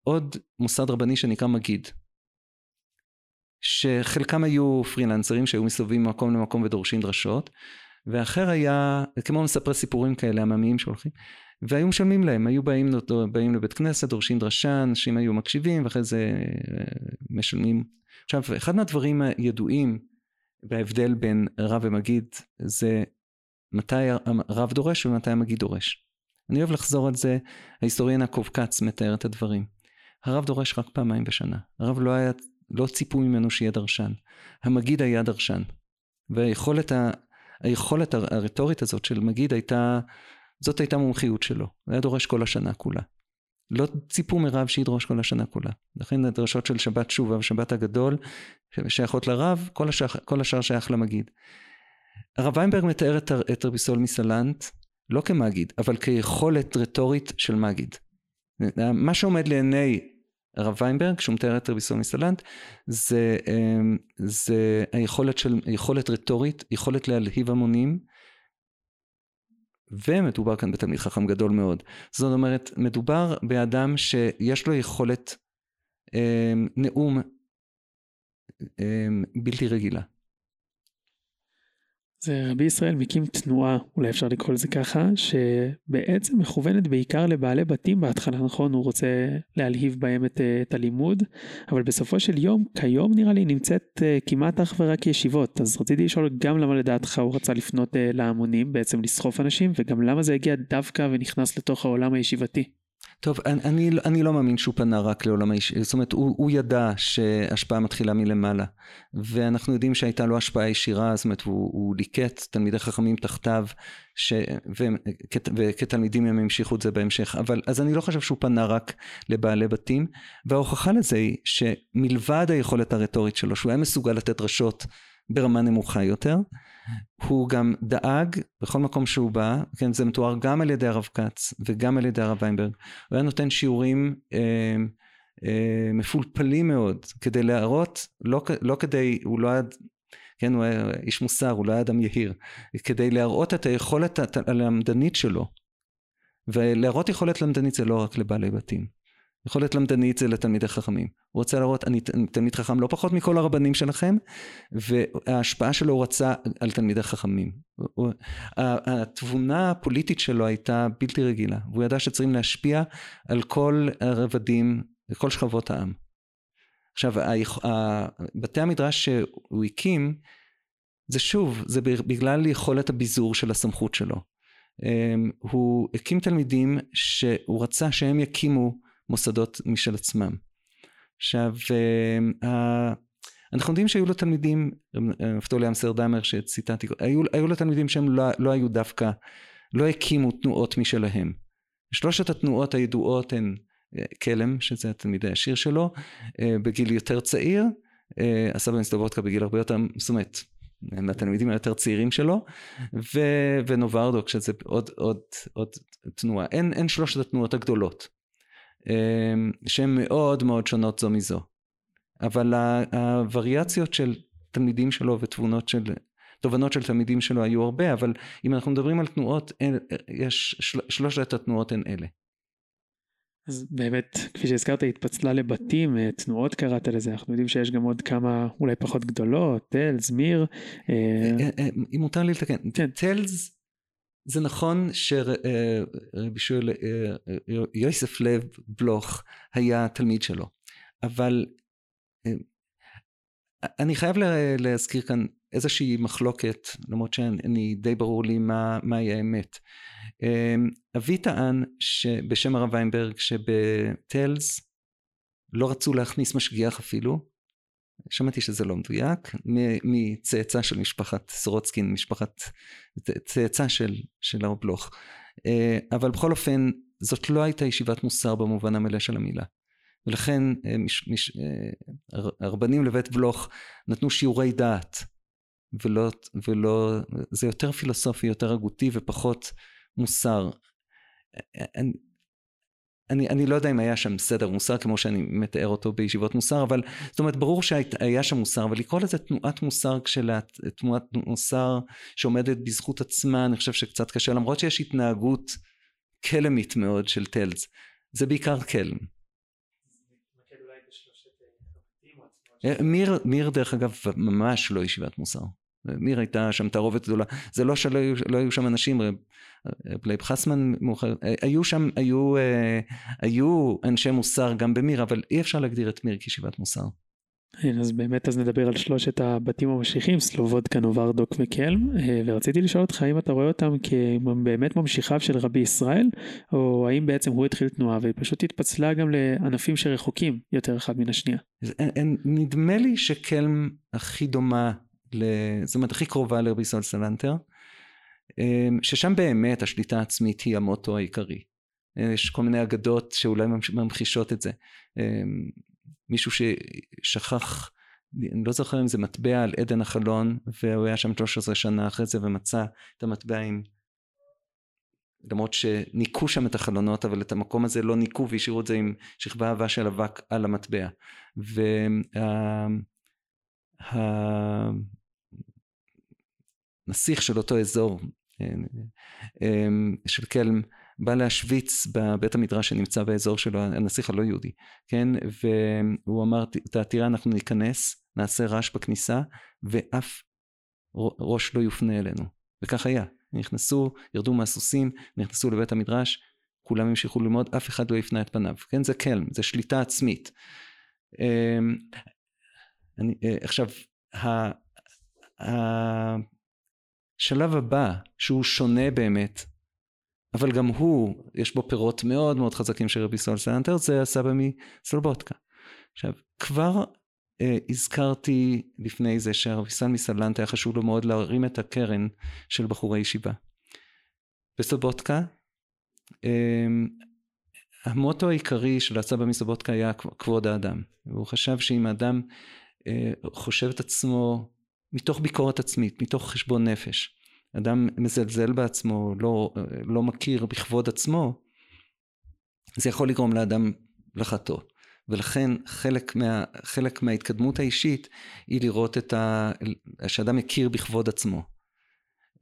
עוד מוסד רבני שנקרא מגיד שחלקם היו פרילנסרים שהיו מסתובבים ממקום למקום ודורשים דרשות ואחר היה כמו מספרי סיפורים כאלה עממיים שהולכים והיו משלמים להם היו באים, באים לבית כנסת דורשים דרשה אנשים היו מקשיבים ואחרי זה אה, משלמים. עכשיו אחד מהדברים הידועים וההבדל בין רב ומגיד זה מתי הרב דורש ומתי המגיד דורש. אני אוהב לחזור על זה ההיסטוריון יעקב כץ מתאר את הדברים. הרב דורש רק פעמיים בשנה. הרב לא היה לא ציפו ממנו שיהיה דרשן. המגיד היה דרשן. והיכולת ה... היכולת הרטורית הזאת של מגיד הייתה, זאת הייתה מומחיות שלו. הוא היה דורש כל השנה כולה. לא ציפו מרב שידרוש כל השנה כולה. לכן הדרשות של שבת שובה ושבת הגדול שייכות לרב, כל השאר, כל השאר שייך למגיד. הרב ויינברג מתאר את, את רבי סול מסלנט לא כמגיד, אבל כיכולת רטורית של מגיד. מה שעומד לעיני הרב ויינברג, שהוא מתאר את רבי סולי מסלנט, זה, אמ, זה היכולת של, יכולת רטורית, יכולת להלהיב המונים, ומדובר כאן בתלמיד חכם גדול מאוד. זאת אומרת, מדובר באדם שיש לו יכולת אמ, נאום אמ, בלתי רגילה. זה רבי ישראל מקים תנועה, אולי אפשר לקרוא לזה ככה, שבעצם מכוונת בעיקר לבעלי בתים בהתחלה, נכון? הוא רוצה להלהיב בהם את, את הלימוד, אבל בסופו של יום, כיום נראה לי נמצאת אה, כמעט אך ורק ישיבות, אז רציתי לשאול גם למה לדעתך הוא רצה לפנות אה, להמונים, בעצם לסחוף אנשים, וגם למה זה הגיע דווקא ונכנס לתוך העולם הישיבתי. טוב, אני, אני לא מאמין שהוא פנה רק לעולם האישי, זאת אומרת, הוא, הוא ידע שהשפעה מתחילה מלמעלה, ואנחנו יודעים שהייתה לו השפעה ישירה, זאת אומרת, הוא, הוא ליקט תלמידי חכמים תחתיו, ש, ו, וכת, וכתלמידים הם המשיכו את זה בהמשך, אבל אז אני לא חושב שהוא פנה רק לבעלי בתים, וההוכחה לזה היא שמלבד היכולת הרטורית שלו, שהוא היה מסוגל לתת דרשות ברמה נמוכה יותר, הוא גם דאג בכל מקום שהוא בא, כן, זה מתואר גם על ידי הרב כץ וגם על ידי הרב ויינברג, הוא היה נותן שיעורים אה, אה, מפולפלים מאוד כדי להראות, לא, לא כדי, הוא לא היה, כן, הוא היה איש מוסר, הוא לא היה אדם יהיר, כדי להראות את היכולת הלמדנית שלו, ולהראות יכולת למדנית זה לא רק לבעלי בתים, יכולת למדנית זה לתלמידי חכמים. הוא רצה להראות, אני תלמיד חכם לא פחות מכל הרבנים שלכם, וההשפעה שלו הוא רצה על תלמידי חכמים. התבונה הפוליטית שלו הייתה בלתי רגילה, והוא ידע שצריכים להשפיע על כל הרבדים, כל שכבות העם. עכשיו, בתי המדרש שהוא הקים, זה שוב, זה בגלל יכולת הביזור של הסמכות שלו. אמ, הוא הקים תלמידים שהוא רצה שהם יקימו מוסדות משל עצמם. עכשיו, אה, אנחנו יודעים שהיו לו תלמידים, נפתולי אמסרדמר שציטטתי, היו, היו לו תלמידים שהם לא, לא היו דווקא, לא הקימו תנועות משלהם. שלושת התנועות הידועות הן כלם, אה, שזה התלמיד הישיר שלו, אה, בגיל יותר צעיר, הסבא מסתובודקה בגיל הרבה יותר, זאת אומרת, מהתלמידים היותר צעירים שלו, ו, ונוברדוק, שזה עוד, עוד, עוד תנועה. אין, אין שלושת התנועות הגדולות. אמ, שהן מאוד מאוד שונות זו מזו. אבל הווריאציות של תלמידים שלו ותבונות של, תובנות של תלמידים שלו היו הרבה, אבל אם אנחנו מדברים על תנועות, יש, של, שלושת התנועות הן אלה. אז באמת, כפי שהזכרת, התפצלה לבתים, אה, תנועות קראת לזה, אנחנו יודעים שיש גם עוד כמה אולי פחות גדולות, טלס, מיר. אה, אה, אם מותר לי לתקן, כן. זה נכון שרבי שואל יוסף לב בלוך היה תלמיד שלו, אבל אני חייב להזכיר כאן איזושהי מחלוקת, למרות שאני די ברור לי מה, מהי האמת. אבי טען בשם הרב ויינברג שבטלס לא רצו להכניס משגיח אפילו, שמעתי שזה לא מדויק, מצאצא של משפחת סורוצקין, משפחת צאצא של, של הרב בלוך. אה, אבל בכל אופן, זאת לא הייתה ישיבת מוסר במובן המלא של המילה. ולכן אה, מש, מש, אה, הרבנים לבית בלוך נתנו שיעורי דעת, ולא, ולא, זה יותר פילוסופי, יותר הגותי ופחות מוסר. אני, אני, לא יודע אם היה שם סדר מוסר כמו שאני מתאר אותו בישיבות מוסר, אבל זאת אומרת ברור שהיה שם מוסר, אבל לקרוא לזה תנועת מוסר כשלעצ... תנועת מוסר שעומדת בזכות עצמה, אני חושב שקצת קשה, למרות שיש התנהגות כלמית מאוד של טלס, זה בעיקר כלם. אה, מיר, מיר דרך אגב ממש לא ישיבת מוסר. מיר הייתה שם תערובת גדולה, זה לא שלא היו, לא היו שם אנשים, לייב חסמן מאוחר, היו שם, היו, אה, היו אנשי מוסר גם במיר, אבל אי אפשר להגדיר את מיר כישיבת מוסר. כן, אז באמת אז נדבר על שלושת הבתים הממשיכים, סלובודקה, נוברדוק וקלם, אה, ורציתי לשאול אותך האם אתה רואה אותם כבאמת ממשיכיו של רבי ישראל, או האם בעצם הוא התחיל תנועה והיא פשוט התפצלה גם לענפים שרחוקים יותר אחד מן השנייה. נדמה לי שקלם הכי דומה, זאת אומרת הכי קרובה לרבי ישראל סלנטר. אמ, ששם באמת השליטה העצמית היא המוטו העיקרי. יש כל מיני אגדות שאולי ממחישות את זה. אמ, מישהו ששכח, אני לא זוכר אם זה מטבע על עדן החלון, והוא היה שם 13 שנה אחרי זה ומצא את המטבע עם... למרות שניקו שם את החלונות, אבל את המקום הזה לא ניקו והשאירו את זה עם שכבה עבה של אבק על המטבע. והנסיך של אותו אזור, אמ, של קלם בא להשוויץ בבית המדרש שנמצא באזור שלו, הנסיך הלא יהודי, כן? והוא אמר, תראה אנחנו ניכנס, נעשה רעש בכניסה, ואף ראש לא יופנה אלינו. וכך היה. נכנסו, ירדו מהסוסים, נכנסו לבית המדרש, כולם המשיכו ללמוד, אף אחד לא יפנה את פניו. כן? זה קלם, זה שליטה עצמית. אני, אה, עכשיו, השלב הבא, שהוא שונה באמת, אבל גם הוא, יש בו פירות מאוד מאוד חזקים של רבי ישראל סלנטר, זה הסבא מסלובודקה. עכשיו, כבר אה, הזכרתי לפני זה שהרבי סל מסלנט היה חשוב לו מאוד להרים את הקרן של בחורי ישיבה. בסלובודקה, אה, המוטו העיקרי של הסבא מסלובודקה היה כבוד האדם. והוא חשב שאם האדם חושב את עצמו מתוך ביקורת עצמית, מתוך חשבון נפש. אדם מזלזל בעצמו, לא, לא מכיר בכבוד עצמו, זה יכול לגרום לאדם לחטוא. ולכן חלק, מה, חלק מההתקדמות האישית היא לראות את ה... שאדם יכיר בכבוד עצמו.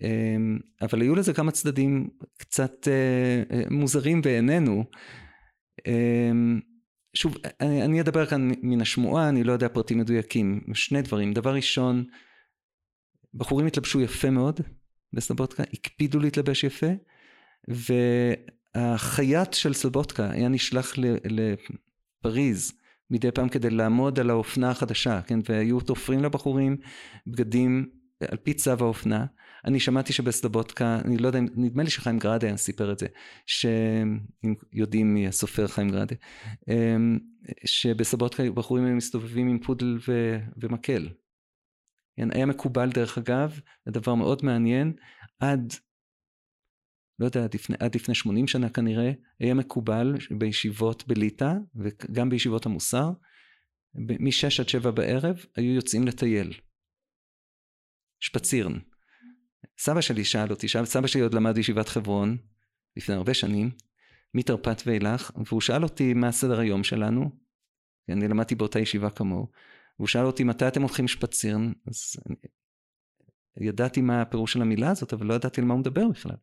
אמ, אבל היו לזה כמה צדדים קצת אה, אה, מוזרים בעינינו. שוב, אני, אני אדבר כאן מן השמועה, אני לא יודע פרטים מדויקים. שני דברים. דבר ראשון, בחורים התלבשו יפה מאוד בסלבודקה, הקפידו להתלבש יפה, והחייט של סלבודקה היה נשלח לפריז מדי פעם כדי לעמוד על האופנה החדשה, כן, והיו תופרים לבחורים בגדים על פי צו האופנה. אני שמעתי שבסלבודקה, אני לא יודע, נדמה לי שחיים גרדה סיפר את זה, שאם יודעים מי הסופר חיים גרדה, אמ, שבסלבודקה בחורים מסתובבים עם פודל ו, ומקל. כן, היה מקובל דרך אגב, זה דבר מאוד מעניין, עד, לא יודע, עד לפני, עד לפני 80 שנה כנראה, היה מקובל בישיבות בליטא וגם בישיבות המוסר, מ-6 עד 7 בערב היו יוצאים לטייל. שפצירן. סבא שלי שאל אותי, סבא שלי עוד למד בישיבת חברון לפני הרבה שנים, מתרפ"ט ואילך, והוא שאל אותי מה סדר היום שלנו, אני למדתי באותה ישיבה כמוהו, והוא שאל אותי מתי אתם הולכים שפצירן, אז אני, ידעתי מה הפירוש של המילה הזאת, אבל לא ידעתי על מה הוא מדבר בכלל.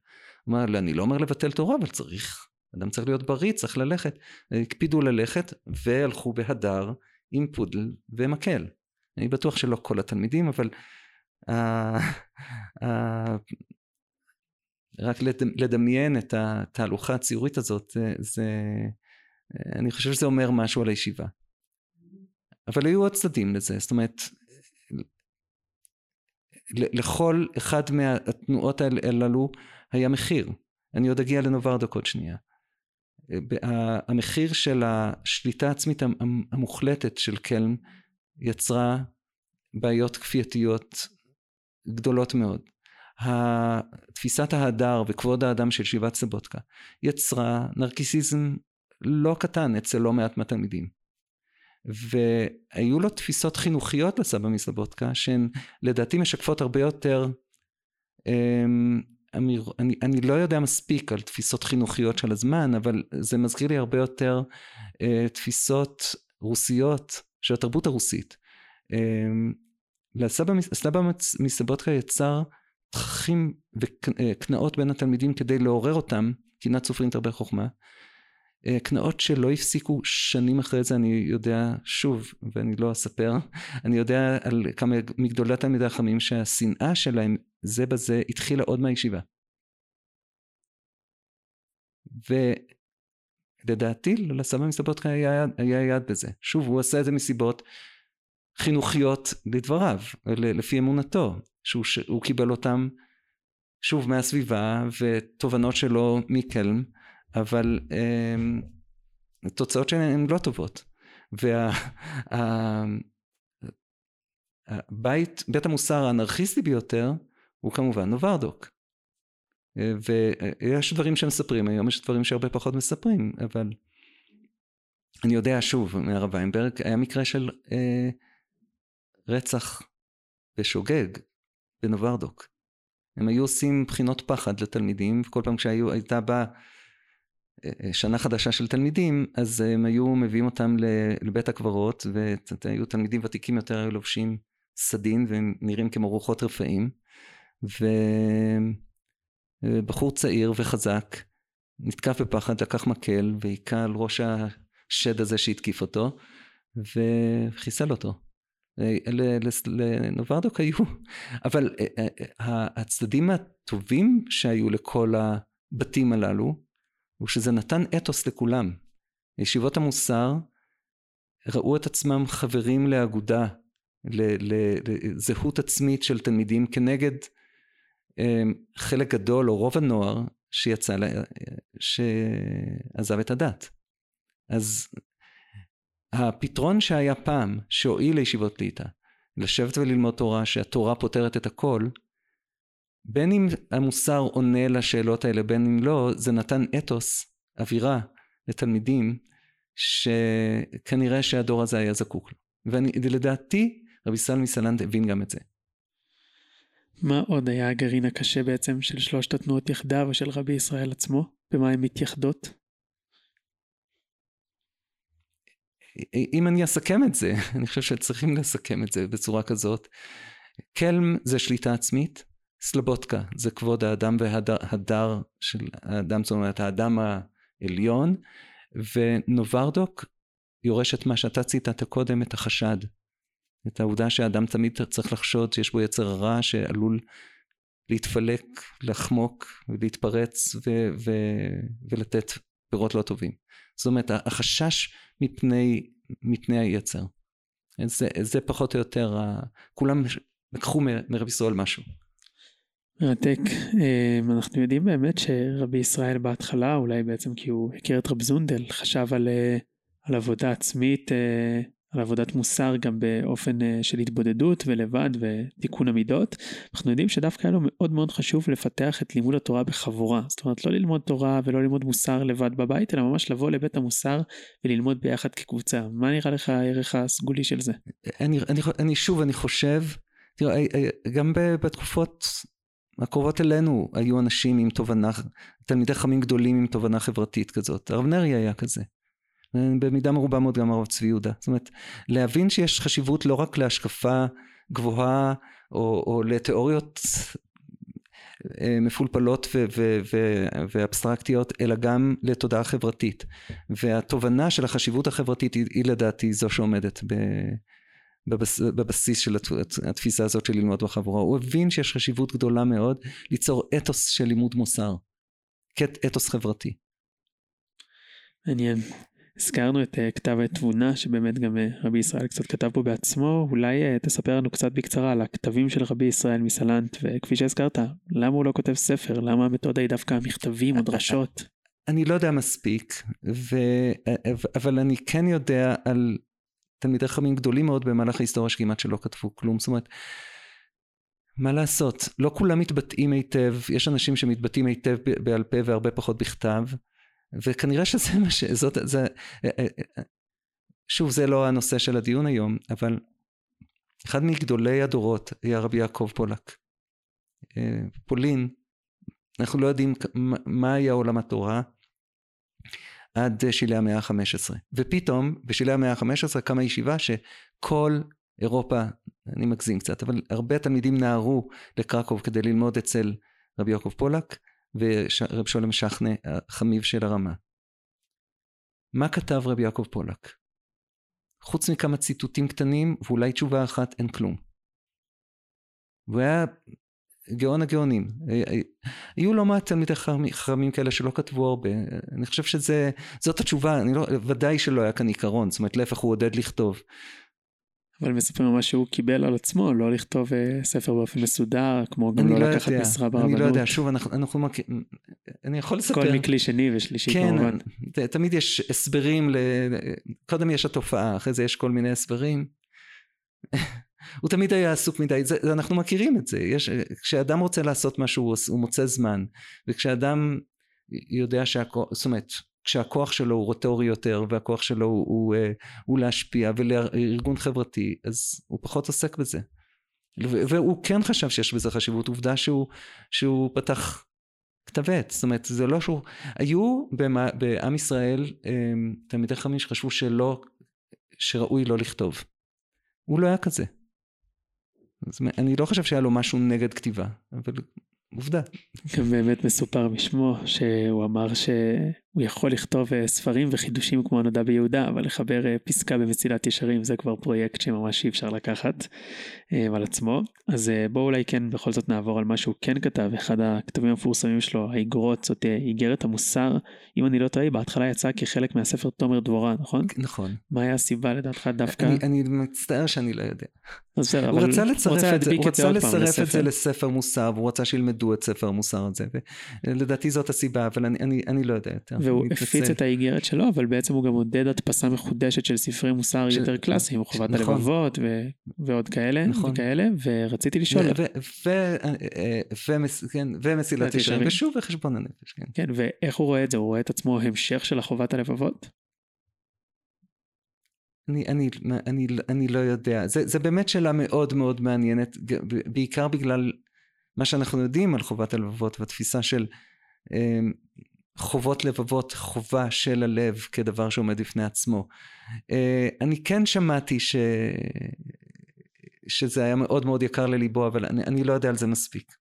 הוא אמר, אני לא אומר לבטל תורה, אבל צריך, אדם צריך להיות בריא, צריך ללכת. הקפידו ללכת, והלכו בהדר עם פודל ומקל. אני בטוח שלא כל התלמידים, אבל רק לדמיין את התהלוכה הציורית הזאת, זה, זה, אני חושב שזה אומר משהו על הישיבה. אבל היו עוד צדדים לזה, זאת אומרת, לכל אחד מהתנועות הללו היה מחיר. אני עוד אגיע לנוברדוק עוד שנייה. המחיר של השליטה העצמית המוחלטת של קלם יצרה בעיות כפייתיות גדולות מאוד. תפיסת ההדר וכבוד האדם של שיבת סבודקה יצרה נרקיסיזם לא קטן אצל לא מעט מהתלמידים. והיו לו תפיסות חינוכיות לסבא מסבודקה שהן לדעתי משקפות הרבה יותר אמ, אמיר, אני, אני לא יודע מספיק על תפיסות חינוכיות של הזמן אבל זה מזכיר לי הרבה יותר uh, תפיסות רוסיות של התרבות הרוסית um, לסבא סבא מסבודקה יצר תככים וקנאות בין התלמידים כדי לעורר אותם, קנאת סופרים תרבה חוכמה. אה, קנאות שלא הפסיקו שנים אחרי זה, אני יודע, שוב, ואני לא אספר, אני יודע על כמה מגדולי תלמידי החכמים שהשנאה שלהם זה בזה התחילה עוד מהישיבה. ולדעתי לסבא מסבודקה היה, היה יד בזה. שוב, הוא עשה את זה מסיבות חינוכיות לדבריו, לפי אמונתו, שהוא קיבל אותם שוב מהסביבה ותובנות שלו מקלם, אבל um, התוצאות שלהם הן לא טובות. והבית, בית המוסר האנרכיסטי ביותר הוא כמובן נוברדוק. ויש דברים שמספרים היום, יש דברים שהרבה פחות מספרים, אבל אני יודע שוב מהרב ויינברג, היה מקרה של אה, רצח בשוגג בנוברדוק. הם היו עושים בחינות פחד לתלמידים, וכל פעם כשהייתה באה אה, אה, שנה חדשה של תלמידים, אז הם היו מביאים אותם לבית הקברות, והיו תלמידים ותיקים יותר, היו לובשים סדין, והם נראים כמו רוחות רפאים. ובחור צעיר וחזק נתקף בפחד, לקח מקל, והיכה על ראש השד הזה שהתקיף אותו, וחיסל אותו. לנוברדוק היו, אבל אה, אה, אה, הצדדים הטובים שהיו לכל הבתים הללו, הוא שזה נתן אתוס לכולם. ישיבות המוסר ראו את עצמם חברים לאגודה, לזהות עצמית של תלמידים כנגד חלק גדול או רוב הנוער שיצא, שעזב את הדת. אז הפתרון שהיה פעם, שהועיל לישיבות ליטא, לשבת וללמוד תורה, שהתורה פותרת את הכל, בין אם המוסר עונה לשאלות האלה, בין אם לא, זה נתן אתוס, אווירה, לתלמידים, שכנראה שהדור הזה היה זקוק לו. ולדעתי, רבי סלמי סלנט הבין גם את זה. מה עוד היה הגרעין הקשה בעצם של שלושת התנועות יחדיו או של רבי ישראל עצמו? במה הן מתייחדות? אם אני אסכם את זה, אני חושב שצריכים לסכם את זה בצורה כזאת. קלם זה שליטה עצמית, סלבודקה זה כבוד האדם וההדר של האדם, זאת אומרת האדם העליון, ונוברדוק יורש את מה שאתה ציטטת קודם, את החשד. את העובדה שהאדם תמיד צריך לחשוד שיש בו יצר רע שעלול להתפלק, לחמוק ולהתפרץ ו- ו- ולתת פירות לא טובים. זאת אומרת, החשש מפני, מפני היצר. זה, זה פחות או יותר, כולם לקחו מרבי ישראל משהו. מרתק. אמ, אנחנו יודעים באמת שרבי ישראל בהתחלה, אולי בעצם כי הוא הכיר את רב זונדל, חשב על, אה, על עבודה עצמית, אה, על עבודת מוסר גם באופן אה, של התבודדות ולבד ותיקון המידות. אנחנו יודעים שדווקא היה לו מאוד מאוד חשוב לפתח את לימוד התורה בחבורה. זאת אומרת, לא ללמוד תורה ולא ללמוד מוסר לבד בבית, אלא ממש לבוא לבית המוסר וללמוד ביחד כקבוצה. מה נראה לך הערך הסגולי של זה? אני, אני, אני שוב, אני חושב, תראה, גם בתקופות הקרובות אלינו היו אנשים עם תובנה, תלמידי חכמים גדולים עם תובנה חברתית כזאת. הרב נרי היה כזה. במידה מרובה מאוד גם הרב צבי יהודה. זאת אומרת, להבין שיש חשיבות לא רק להשקפה גבוהה או, או לתיאוריות אה, מפולפלות ו- ו- ו- ואבסטרקטיות, אלא גם לתודעה חברתית. והתובנה של החשיבות החברתית היא, היא לדעתי זו שעומדת ב- בבס, בבסיס של התפיסה הזאת של ללמוד בחבורה. הוא הבין שיש חשיבות גדולה מאוד ליצור אתוס של לימוד מוסר, אתוס חברתי. מעניין. הזכרנו את uh, כתב התבונה שבאמת גם uh, רבי ישראל קצת כתב פה בעצמו, אולי uh, תספר לנו קצת בקצרה על הכתבים של רבי ישראל מסלנט, וכפי שהזכרת, למה הוא לא כותב ספר? למה המתודה היא דווקא מכתבים או דרשות? אני לא יודע מספיק, ו... אבל אני כן יודע על תלמידי חכמים גדולים מאוד במהלך ההיסטוריה שכמעט שלא כתבו כלום, זאת אומרת, מה לעשות, לא כולם מתבטאים היטב, יש אנשים שמתבטאים היטב בעל פה והרבה פחות בכתב, וכנראה שזה מה ש... זאת... זה... אה, אה, אה, שוב, זה לא הנושא של הדיון היום, אבל אחד מגדולי הדורות היה רבי יעקב פולק. פולין, אנחנו לא יודעים מה היה עולם התורה, עד שלהי המאה ה-15. ופתאום בשלהי המאה ה-15 קמה ישיבה שכל אירופה, אני מגזים קצת, אבל הרבה תלמידים נהרו לקרקוב כדי ללמוד אצל רבי יעקב פולק ורב שולם שחנה, החמיב של הרמה. מה כתב רבי יעקב פולק? חוץ מכמה ציטוטים קטנים ואולי תשובה אחת, אין כלום. והוא היה גאון הגאונים. אה, אה, היו לא מעט תלמידי חכמים כאלה שלא כתבו הרבה. אני חושב שזאת התשובה, אני לא, ודאי שלא היה כאן עיקרון, זאת אומרת להפך הוא עודד לכתוב. אבל מספרים ממש שהוא קיבל על עצמו לא לכתוב uh, ספר באופן מסודר כמו גם לא, לא לקחת יודע, משרה ברבנות. אני לא יודע שוב אנחנו, אנחנו מכיר, אני יכול לספר. כל מכלי שני ושלישי כן, כמובן. כן, תמיד יש הסברים, ל... קודם יש התופעה אחרי זה יש כל מיני הסברים. הוא תמיד היה עסוק מדי, זה, אנחנו מכירים את זה, יש, כשאדם רוצה לעשות משהו הוא מוצא זמן, וכשאדם יודע שהכל, זאת אומרת, כשהכוח שלו הוא רטורי יותר והכוח שלו הוא, הוא, אה, הוא להשפיע ולארגון חברתי, אז הוא פחות עוסק בזה. והוא כן חשב שיש בזה חשיבות, עובדה שהוא, שהוא פתח כתב עת, זאת אומרת זה לא שהוא, היו בעם ישראל אה, תלמידי חכמים שחשבו שלא, שראוי לא לכתוב. הוא לא היה כזה. אז אני לא חושב שהיה לו משהו נגד כתיבה, אבל עובדה. גם באמת מסופר בשמו שהוא אמר שהוא יכול לכתוב אה, ספרים וחידושים כמו הנודע ביהודה, אבל לחבר אה, פסקה במסילת ישרים זה כבר פרויקט שממש אי אפשר לקחת אה, על עצמו. אז בואו אולי כן בכל זאת נעבור על מה שהוא כן כתב, אחד הכתבים המפורסמים שלו, האיגרות, זאת איגרת המוסר, אם אני לא טועה, בהתחלה יצא כחלק מהספר תומר דבורה, נכון? נכון. מה היה הסיבה לדעתך דווקא? אני, אני מצטער שאני לא יודע. הוא רצה לצרף את זה, הוא רצה לצרף את זה לספר מוסר, והוא רצה שילמדו את ספר המוסר הזה, ולדעתי זאת הסיבה, אבל אני, אני, אני לא יודע יותר. והוא הפיץ את האיגרת שלו, אבל בעצם הוא גם עודד הדפסה מחודשת של ספרי מוסר ש... יותר קלאסיים, חובת נכון. הלבבות ו... ועוד כאלה, נכון. וכאלה, ורציתי לשאול. ו... ו... ו... ומס... כן, ומסילת ישרים, ושוב וחשבון הנפש, כן. כן, ואיך הוא רואה את זה? הוא רואה את עצמו המשך של החובת הלבבות? אני, אני, אני, אני לא יודע, זה, זה באמת שאלה מאוד מאוד מעניינת, בעיקר בגלל מה שאנחנו יודעים על חובת הלבבות והתפיסה של אמ, חובות לבבות, חובה של הלב כדבר שעומד בפני עצמו. אה, אני כן שמעתי ש... שזה היה מאוד מאוד יקר לליבו, אבל אני, אני לא יודע על זה מספיק.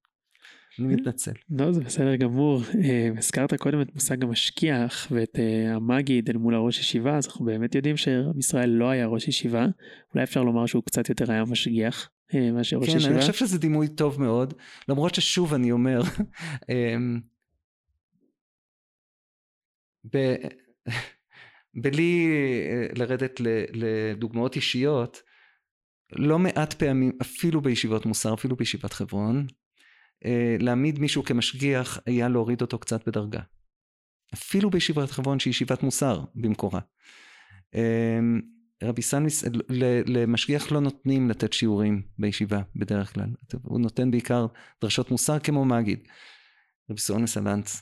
אני מתנצל. לא, זה בסדר גמור. אה, הזכרת קודם את מושג המשגיח ואת אה, המגיד אל מול הראש ישיבה, אז אנחנו באמת יודעים שרב ישראל לא היה ראש ישיבה. אולי אפשר לומר שהוא קצת יותר היה משגיח אה, מאשר ראש כן, ישיבה. אני חושב שזה דימוי טוב מאוד, למרות ששוב אני אומר, אמ, ב... בלי לרדת לדוגמאות אישיות, לא מעט פעמים, אפילו בישיבות מוסר, אפילו בישיבת חברון, להעמיד מישהו כמשגיח היה להוריד אותו קצת בדרגה. אפילו בישיבת חברון שהיא ישיבת מוסר במקורה. אה, רבי סנמיס, למשגיח לא נותנים לתת שיעורים בישיבה בדרך כלל. הוא נותן בעיקר דרשות מוסר כמו מגיד. רבי סונס אלנץ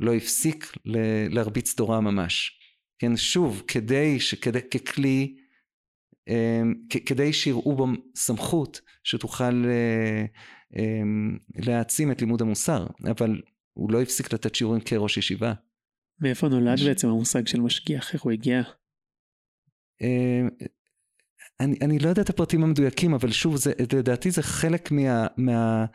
לא הפסיק להרביץ תורה ממש. כן, שוב, כדי, שכדי, ככלי כדי שיראו בו סמכות שתוכל אה, אמ, להעצים את לימוד המוסר, אבל הוא לא הפסיק לתת שיעורים כראש ישיבה. מאיפה נולד ש... בעצם המושג של משגיח? איך הוא הגיע? אמ, אני, אני לא יודע את הפרטים המדויקים, אבל שוב, זה, לדעתי זה חלק מהיכולת מה,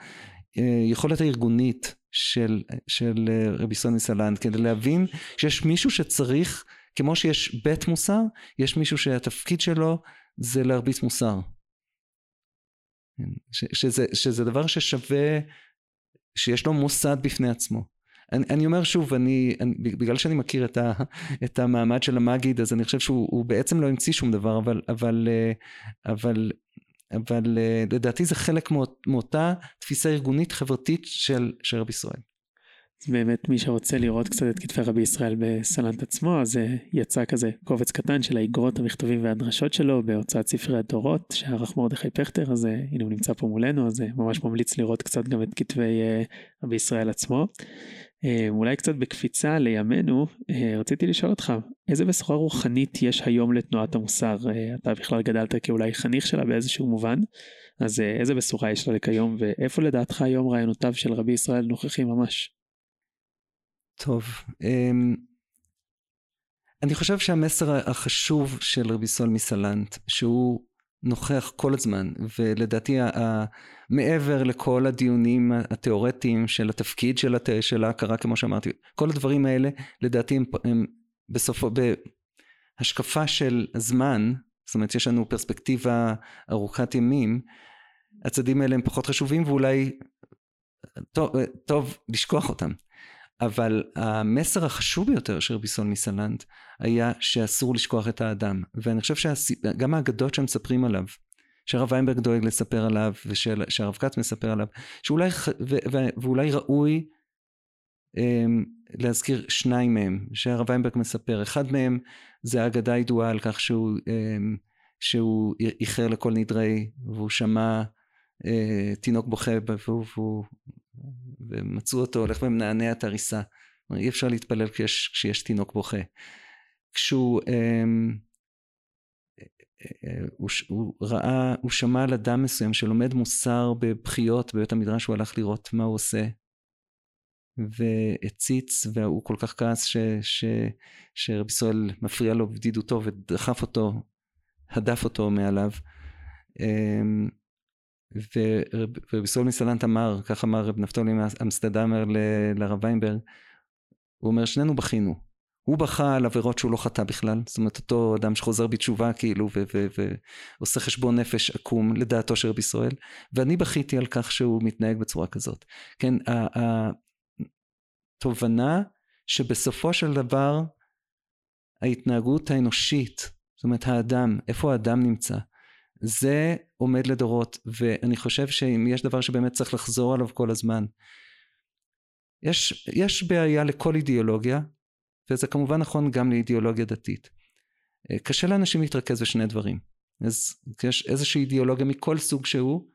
אה, הארגונית של, של אה, רבי סוני סלנד, כדי להבין שיש מישהו שצריך כמו שיש בית מוסר, יש מישהו שהתפקיד שלו זה להרביץ מוסר. כן, ש, שזה, שזה דבר ששווה, שיש לו מוסד בפני עצמו. אני, אני אומר שוב, אני, אני, בגלל שאני מכיר את, ה, את המעמד של המגיד, אז אני חושב שהוא בעצם לא המציא שום דבר, אבל, אבל, אה, אבל, אבל אה, לדעתי זה חלק מאותה תפיסה ארגונית חברתית של, של רבי ישראל. אז באמת מי שרוצה לראות קצת את כתבי רבי ישראל בסלנט עצמו, אז אה, יצא כזה קובץ קטן של האגרות, המכתבים והדרשות שלו בהוצאת ספרי התורות שערך מרדכי פכטר, אז אה, הנה הוא נמצא פה מולנו, אז אה, ממש ממליץ לראות קצת גם את כתבי רבי ישראל עצמו. אולי קצת בקפיצה לימינו, רציתי לשאול אותך, איזה בשורה רוחנית יש היום לתנועת המוסר? אתה בכלל גדלת כאולי חניך שלה באיזשהו מובן, אז איזה בשורה יש לה לכיום, ואיפה לדעתך היום רעיונותיו של רבי ישראל נוכחים ממש? טוב, אמ, אני חושב שהמסר החשוב של רבי סול מסלנט, שהוא נוכח כל הזמן, ולדעתי מעבר לכל הדיונים התיאורטיים של התפקיד של, הת... של ההכרה, כמו שאמרתי, כל הדברים האלה, לדעתי הם, הם בסופו, בהשקפה של זמן, זאת אומרת יש לנו פרספקטיבה ארוכת ימים, הצעדים האלה הם פחות חשובים ואולי טוב, טוב לשכוח אותם. אבל המסר החשוב ביותר של רבי סול מסלנט היה שאסור לשכוח את האדם. ואני חושב שגם האגדות שמספרים עליו, שהרב ויינברג דואג לספר עליו, ושהרב כץ מספר עליו, שאולי, ו, ו, ואולי ראוי um, להזכיר שניים מהם, שהרב ויינברג מספר. אחד מהם זה האגדה הידועה על כך שהוא, um, שהוא איחר לכל נדרי, והוא שמע uh, תינוק בוכה, והוא, והוא ומצאו אותו הולך ומנענע את הריסה. אי אפשר להתפלל כשיש, כשיש תינוק בוכה. כשהוא אמ, הוא, הוא ראה, הוא שמע על אדם מסוים שלומד מוסר בבכיות בבית המדרש, הוא הלך לראות מה הוא עושה. והציץ, והוא כל כך כעס ש, ש, שרבי ישראל מפריע לו בבדידותו ודחף אותו, הדף אותו מעליו. ורבי סול מסלנט אמר, כך אמר רב נפתולי אמסטרדמר לרב ויינברג, הוא אומר שנינו בכינו. הוא בכה על עבירות שהוא לא חטא בכלל, זאת אומרת אותו אדם שחוזר בתשובה כאילו ועושה חשבון נפש עקום לדעתו של רבי ישראל, ואני בכיתי על כך שהוא מתנהג בצורה כזאת. כן, התובנה שבסופו של דבר ההתנהגות האנושית, זאת אומרת האדם, איפה האדם נמצא, זה עומד לדורות, ואני חושב שאם יש דבר שבאמת צריך לחזור עליו כל הזמן, יש, יש בעיה לכל אידיאולוגיה, וזה כמובן נכון גם לאידיאולוגיה דתית. אה, קשה לאנשים להתרכז בשני דברים. אז יש איזושהי אידיאולוגיה מכל סוג שהוא,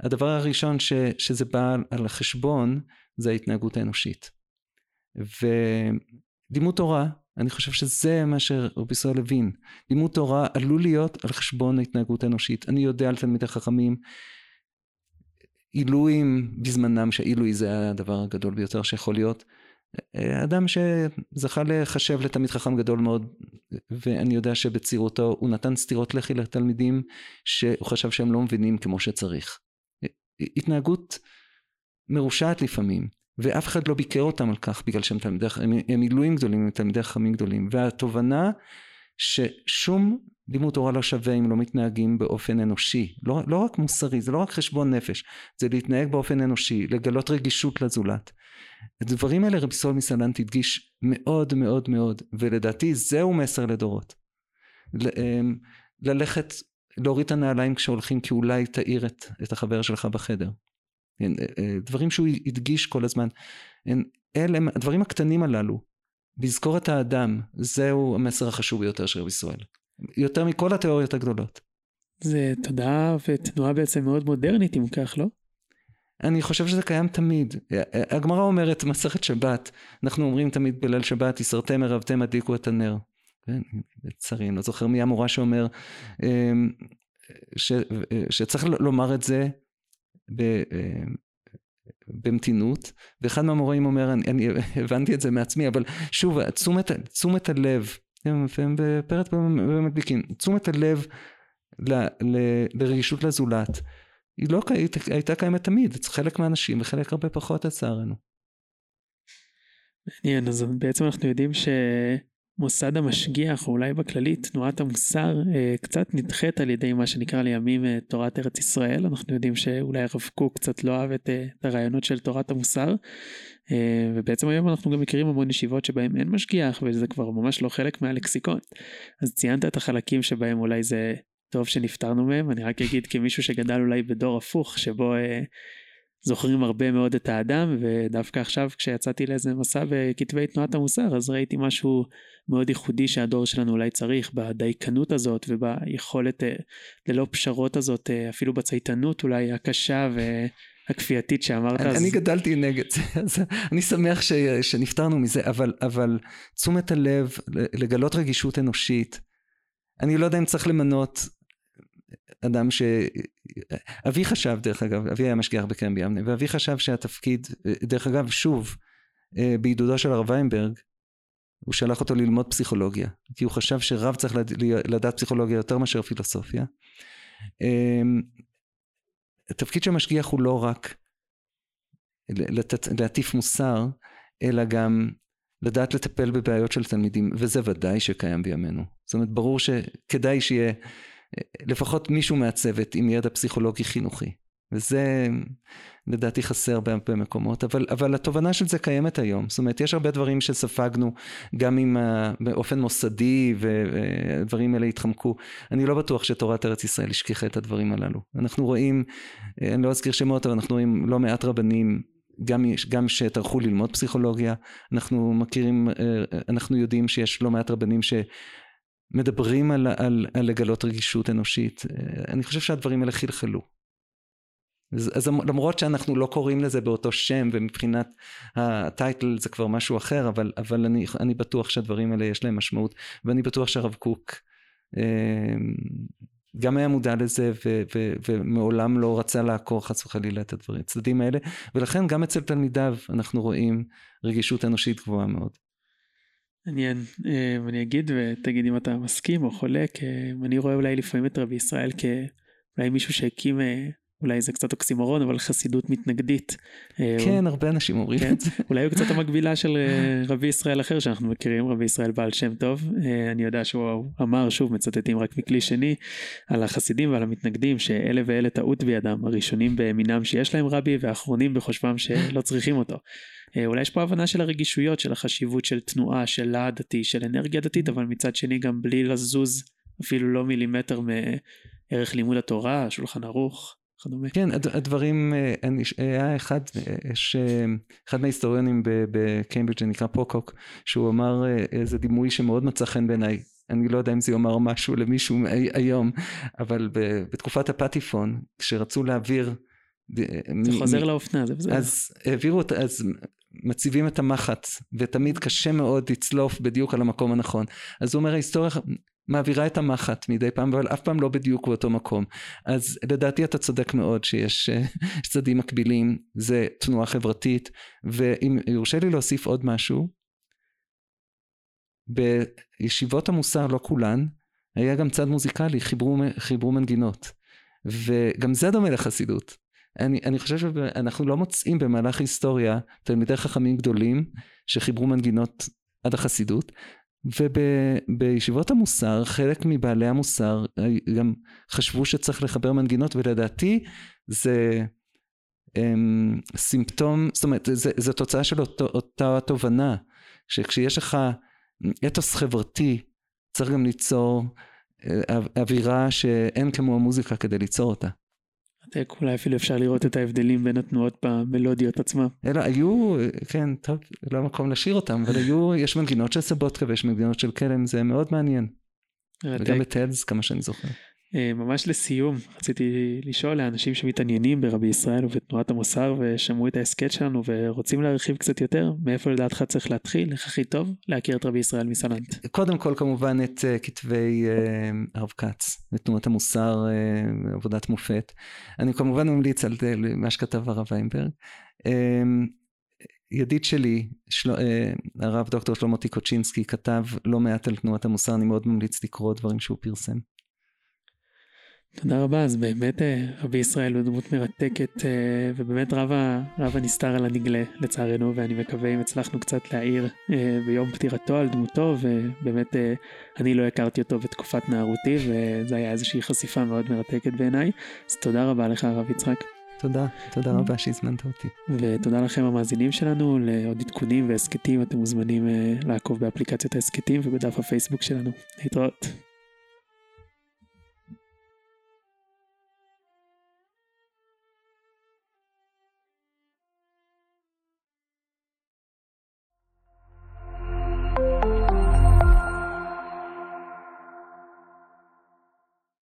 הדבר הראשון ש, שזה בא על החשבון זה ההתנהגות האנושית. ולימוד תורה אני חושב שזה מה שרבי ישראל הבין. לימוד תורה עלול להיות על חשבון ההתנהגות האנושית. אני יודע על תלמידי חכמים, עילויים בזמנם, שהעילוי זה הדבר הגדול ביותר שיכול להיות. אדם שזכה לחשב לתלמיד חכם גדול מאוד, ואני יודע שבצעירותו הוא נתן סטירות לחי לתלמידים שהוא חשב שהם לא מבינים כמו שצריך. התנהגות מרושעת לפעמים, ואף אחד לא ביקר אותם על כך בגלל שהם תלמידי, הם, הם עילויים גדולים, הם תלמידי חכמים גדולים, והתובנה ששום לימוד תורה לא שווה אם לא מתנהגים באופן אנושי, לא, לא רק מוסרי, זה לא רק חשבון נפש, זה להתנהג באופן אנושי, לגלות רגישות לזולת. הדברים האלה רבי סול מסלנט הדגיש מאוד מאוד מאוד, ולדעתי זהו מסר לדורות. אמ, ללכת, להוריד את הנעליים כשהולכים, כי אולי תאיר את, את החבר שלך בחדר. אה, אה, דברים שהוא הדגיש כל הזמן. אלה הם הדברים הקטנים הללו, לזכור את האדם, זהו המסר החשוב ביותר של רבי ישראל. יותר מכל התיאוריות הגדולות. זה תודעה ותנועה בעצם מאוד מודרנית אם כך, לא? אני חושב שזה קיים תמיד. הגמרא אומרת מסכת שבת, אנחנו אומרים תמיד בליל שבת, יסרתם ערבתם הדליקו את הנר. כן, לצערי, אני לא זוכר מי המורה שאומר אמ, ש, שצריך לומר את זה ב, אמ, במתינות, ואחד מהמורים אומר, אני, אני הבנתי את זה מעצמי, אבל שוב, תשומת, תשומת הלב, הם בפרט במדליקים, תשומת הלב ל, ל, לרגישות לזולת, היא לא הייתה קיימת תמיד, אצל חלק מהאנשים וחלק הרבה פחות לצערנו. מעניין, אז בעצם אנחנו יודעים שמוסד המשגיח, או אולי בכללי תנועת המוסר, אה, קצת נדחית על ידי מה שנקרא לימים אה, תורת ארץ ישראל. אנחנו יודעים שאולי הרב קוק קצת לא אהב את, אה, את הרעיונות של תורת המוסר, ובעצם היום אנחנו גם מכירים המון ישיבות שבהם אין משגיח, וזה כבר ממש לא חלק מהלקסיקון. אז ציינת את החלקים שבהם אולי זה טוב שנפטרנו מהם, אני רק אגיד כמישהו שגדל אולי בדור הפוך, שבו זוכרים הרבה מאוד את האדם, ודווקא עכשיו כשיצאתי לאיזה מסע בכתבי תנועת המוסר, אז ראיתי משהו מאוד ייחודי שהדור שלנו אולי צריך, בדייקנות הזאת וביכולת אה, ללא פשרות הזאת, אה, אפילו בצייתנות אולי הקשה ו... הכפייתית שאמרת. אני, אז... אני גדלתי נגד זה, אז אני שמח ש, שנפטרנו מזה, אבל, אבל תשומת הלב, לגלות רגישות אנושית, אני לא יודע אם צריך למנות אדם ש... אבי חשב, דרך אגב, אבי היה משגיח בקרן ביבנה, ואבי חשב שהתפקיד, דרך אגב, שוב, אה, בעידודו של הרב ויינברג, הוא שלח אותו ללמוד פסיכולוגיה, כי הוא חשב שרב צריך לדעת פסיכולוגיה יותר מאשר פילוסופיה. אמ, התפקיד של משגיח הוא לא רק להטיף מוסר, אלא גם לדעת לטפל בבעיות של תלמידים, וזה ודאי שקיים בימינו. זאת אומרת, ברור שכדאי שיהיה לפחות מישהו מהצוות עם ידע פסיכולוגי חינוכי. וזה לדעתי חסר בהרבה מקומות, אבל, אבל התובנה של זה קיימת היום. זאת אומרת, יש הרבה דברים שספגנו גם עם, ה, באופן מוסדי ודברים האלה התחמקו. אני לא בטוח שתורת ארץ ישראל השכיחה את הדברים הללו. אנחנו רואים, אני לא אזכיר שמות, אבל אנחנו רואים לא מעט רבנים גם, גם שטרחו ללמוד פסיכולוגיה, אנחנו מכירים, אנחנו יודעים שיש לא מעט רבנים ש... מדברים על, על, על לגלות רגישות אנושית. אני חושב שהדברים האלה חלחלו. אז, אז למרות שאנחנו לא קוראים לזה באותו שם ומבחינת הטייטל זה כבר משהו אחר, אבל, אבל אני, אני בטוח שהדברים האלה יש להם משמעות, ואני בטוח שהרב קוק אמ, גם היה מודע לזה ו, ו, ומעולם לא רצה לעקור חס וחלילה את הדברים, הצדדים האלה, ולכן גם אצל תלמידיו אנחנו רואים רגישות אנושית גבוהה מאוד. מעניין, אה, ואני אגיד ותגיד אם אתה מסכים או חולק, אה, אני רואה אולי לפעמים את רבי ישראל כאולי מישהו שהקים, אה, אולי זה קצת אוקסימורון, אבל חסידות מתנגדית. כן. הרבה אנשים אומרים כן? את זה. אולי הוא קצת המקבילה של רבי ישראל אחר שאנחנו מכירים, רבי ישראל בעל שם טוב. אני יודע שהוא אמר, שוב מצטטים רק מכלי שני, על החסידים ועל המתנגדים, שאלה ואלה טעות בידם, הראשונים במינם שיש להם רבי והאחרונים בחושבם שלא צריכים אותו. אה, אולי יש פה הבנה של הרגישויות, של החשיבות של תנועה, של להט דתי, של אנרגיה דתית, אבל מצד שני גם בלי לזוז אפילו לא מילימטר מערך לימוד התורה, שולחן ערוך. וכדומה. כן, הדברים, אה, היה אחד, יש אה, אחד מההיסטוריונים בקיימברידג' שנקרא פוקוק, שהוא אמר איזה דימוי שמאוד מצא חן בעיניי. אני לא יודע אם זה יאמר משהו למישהו היום, אבל בתקופת הפטיפון, כשרצו להעביר... זה חוזר לאופנה, זה בסדר. אז העבירו, אז מציבים את המחט, ותמיד קשה מאוד לצלוף בדיוק על המקום הנכון. אז הוא אומר, ההיסטוריה מעבירה את המחט מדי פעם, אבל אף פעם לא בדיוק באותו מקום. אז לדעתי אתה צודק מאוד שיש צדדים מקבילים, זה תנועה חברתית, ואם יורשה לי להוסיף עוד משהו, בישיבות המוסר, לא כולן, היה גם צד מוזיקלי, חיברו, חיברו מנגינות. וגם זה דומה לחסידות. אני, אני חושב שאנחנו לא מוצאים במהלך ההיסטוריה תלמידי חכמים גדולים שחיברו מנגינות עד החסידות, ובישיבות המוסר, חלק מבעלי המוסר גם חשבו שצריך לחבר מנגינות, ולדעתי זה הם, סימפטום, זאת אומרת, זה, זה תוצאה של אותו, אותה תובנה, שכשיש לך אתוס חברתי, צריך גם ליצור אה, אווירה שאין כמו המוזיקה כדי ליצור אותה. אולי אפילו אפשר לראות את ההבדלים בין התנועות במלודיות עצמם. אלא היו, כן, טוב, לא מקום לשיר אותם, אבל היו, יש מנגינות של סבוטקה ויש מנגינות של כלם, זה מאוד מעניין. וגם בטדס, כמה שאני זוכר. אה, ממש לסיום, רציתי לשאול לאנשים שמתעניינים ברבי ישראל ובתנועת המוסר ושמעו את ההסכת שלנו ורוצים להרחיב קצת יותר, מאיפה לדעתך צריך להתחיל, איך הכי טוב להכיר את רבי ישראל מסלנט? קודם כל כמובן את uh, כתבי uh, הרב כץ, את תנועת המוסר, עבודת מופת. אני כמובן ממליץ על מה שכתב הרב איינברג. ידיד שלי, של... הרב דוקטור שלמה טיקוצ'ינסקי, כתב לא מעט על תנועת המוסר, אני מאוד ממליץ לקרוא דברים שהוא פרסם. תודה רבה, אז באמת אה, רבי ישראל הוא דמות מרתקת אה, ובאמת רב, רב הנסתר על הנגלה לצערנו ואני מקווה אם הצלחנו קצת להעיר אה, ביום פטירתו על דמותו ובאמת אני לא הכרתי אותו בתקופת נערותי וזה היה איזושהי חשיפה מאוד מרתקת בעיניי אז תודה רבה לך הרב יצחק. תודה, תודה רבה שהזמנת אותי. ותודה לכם המאזינים שלנו, לעוד עדכונים והסכתים אתם מוזמנים לעקוב באפליקציות ההסכתים ובדף הפייסבוק שלנו. להתראות.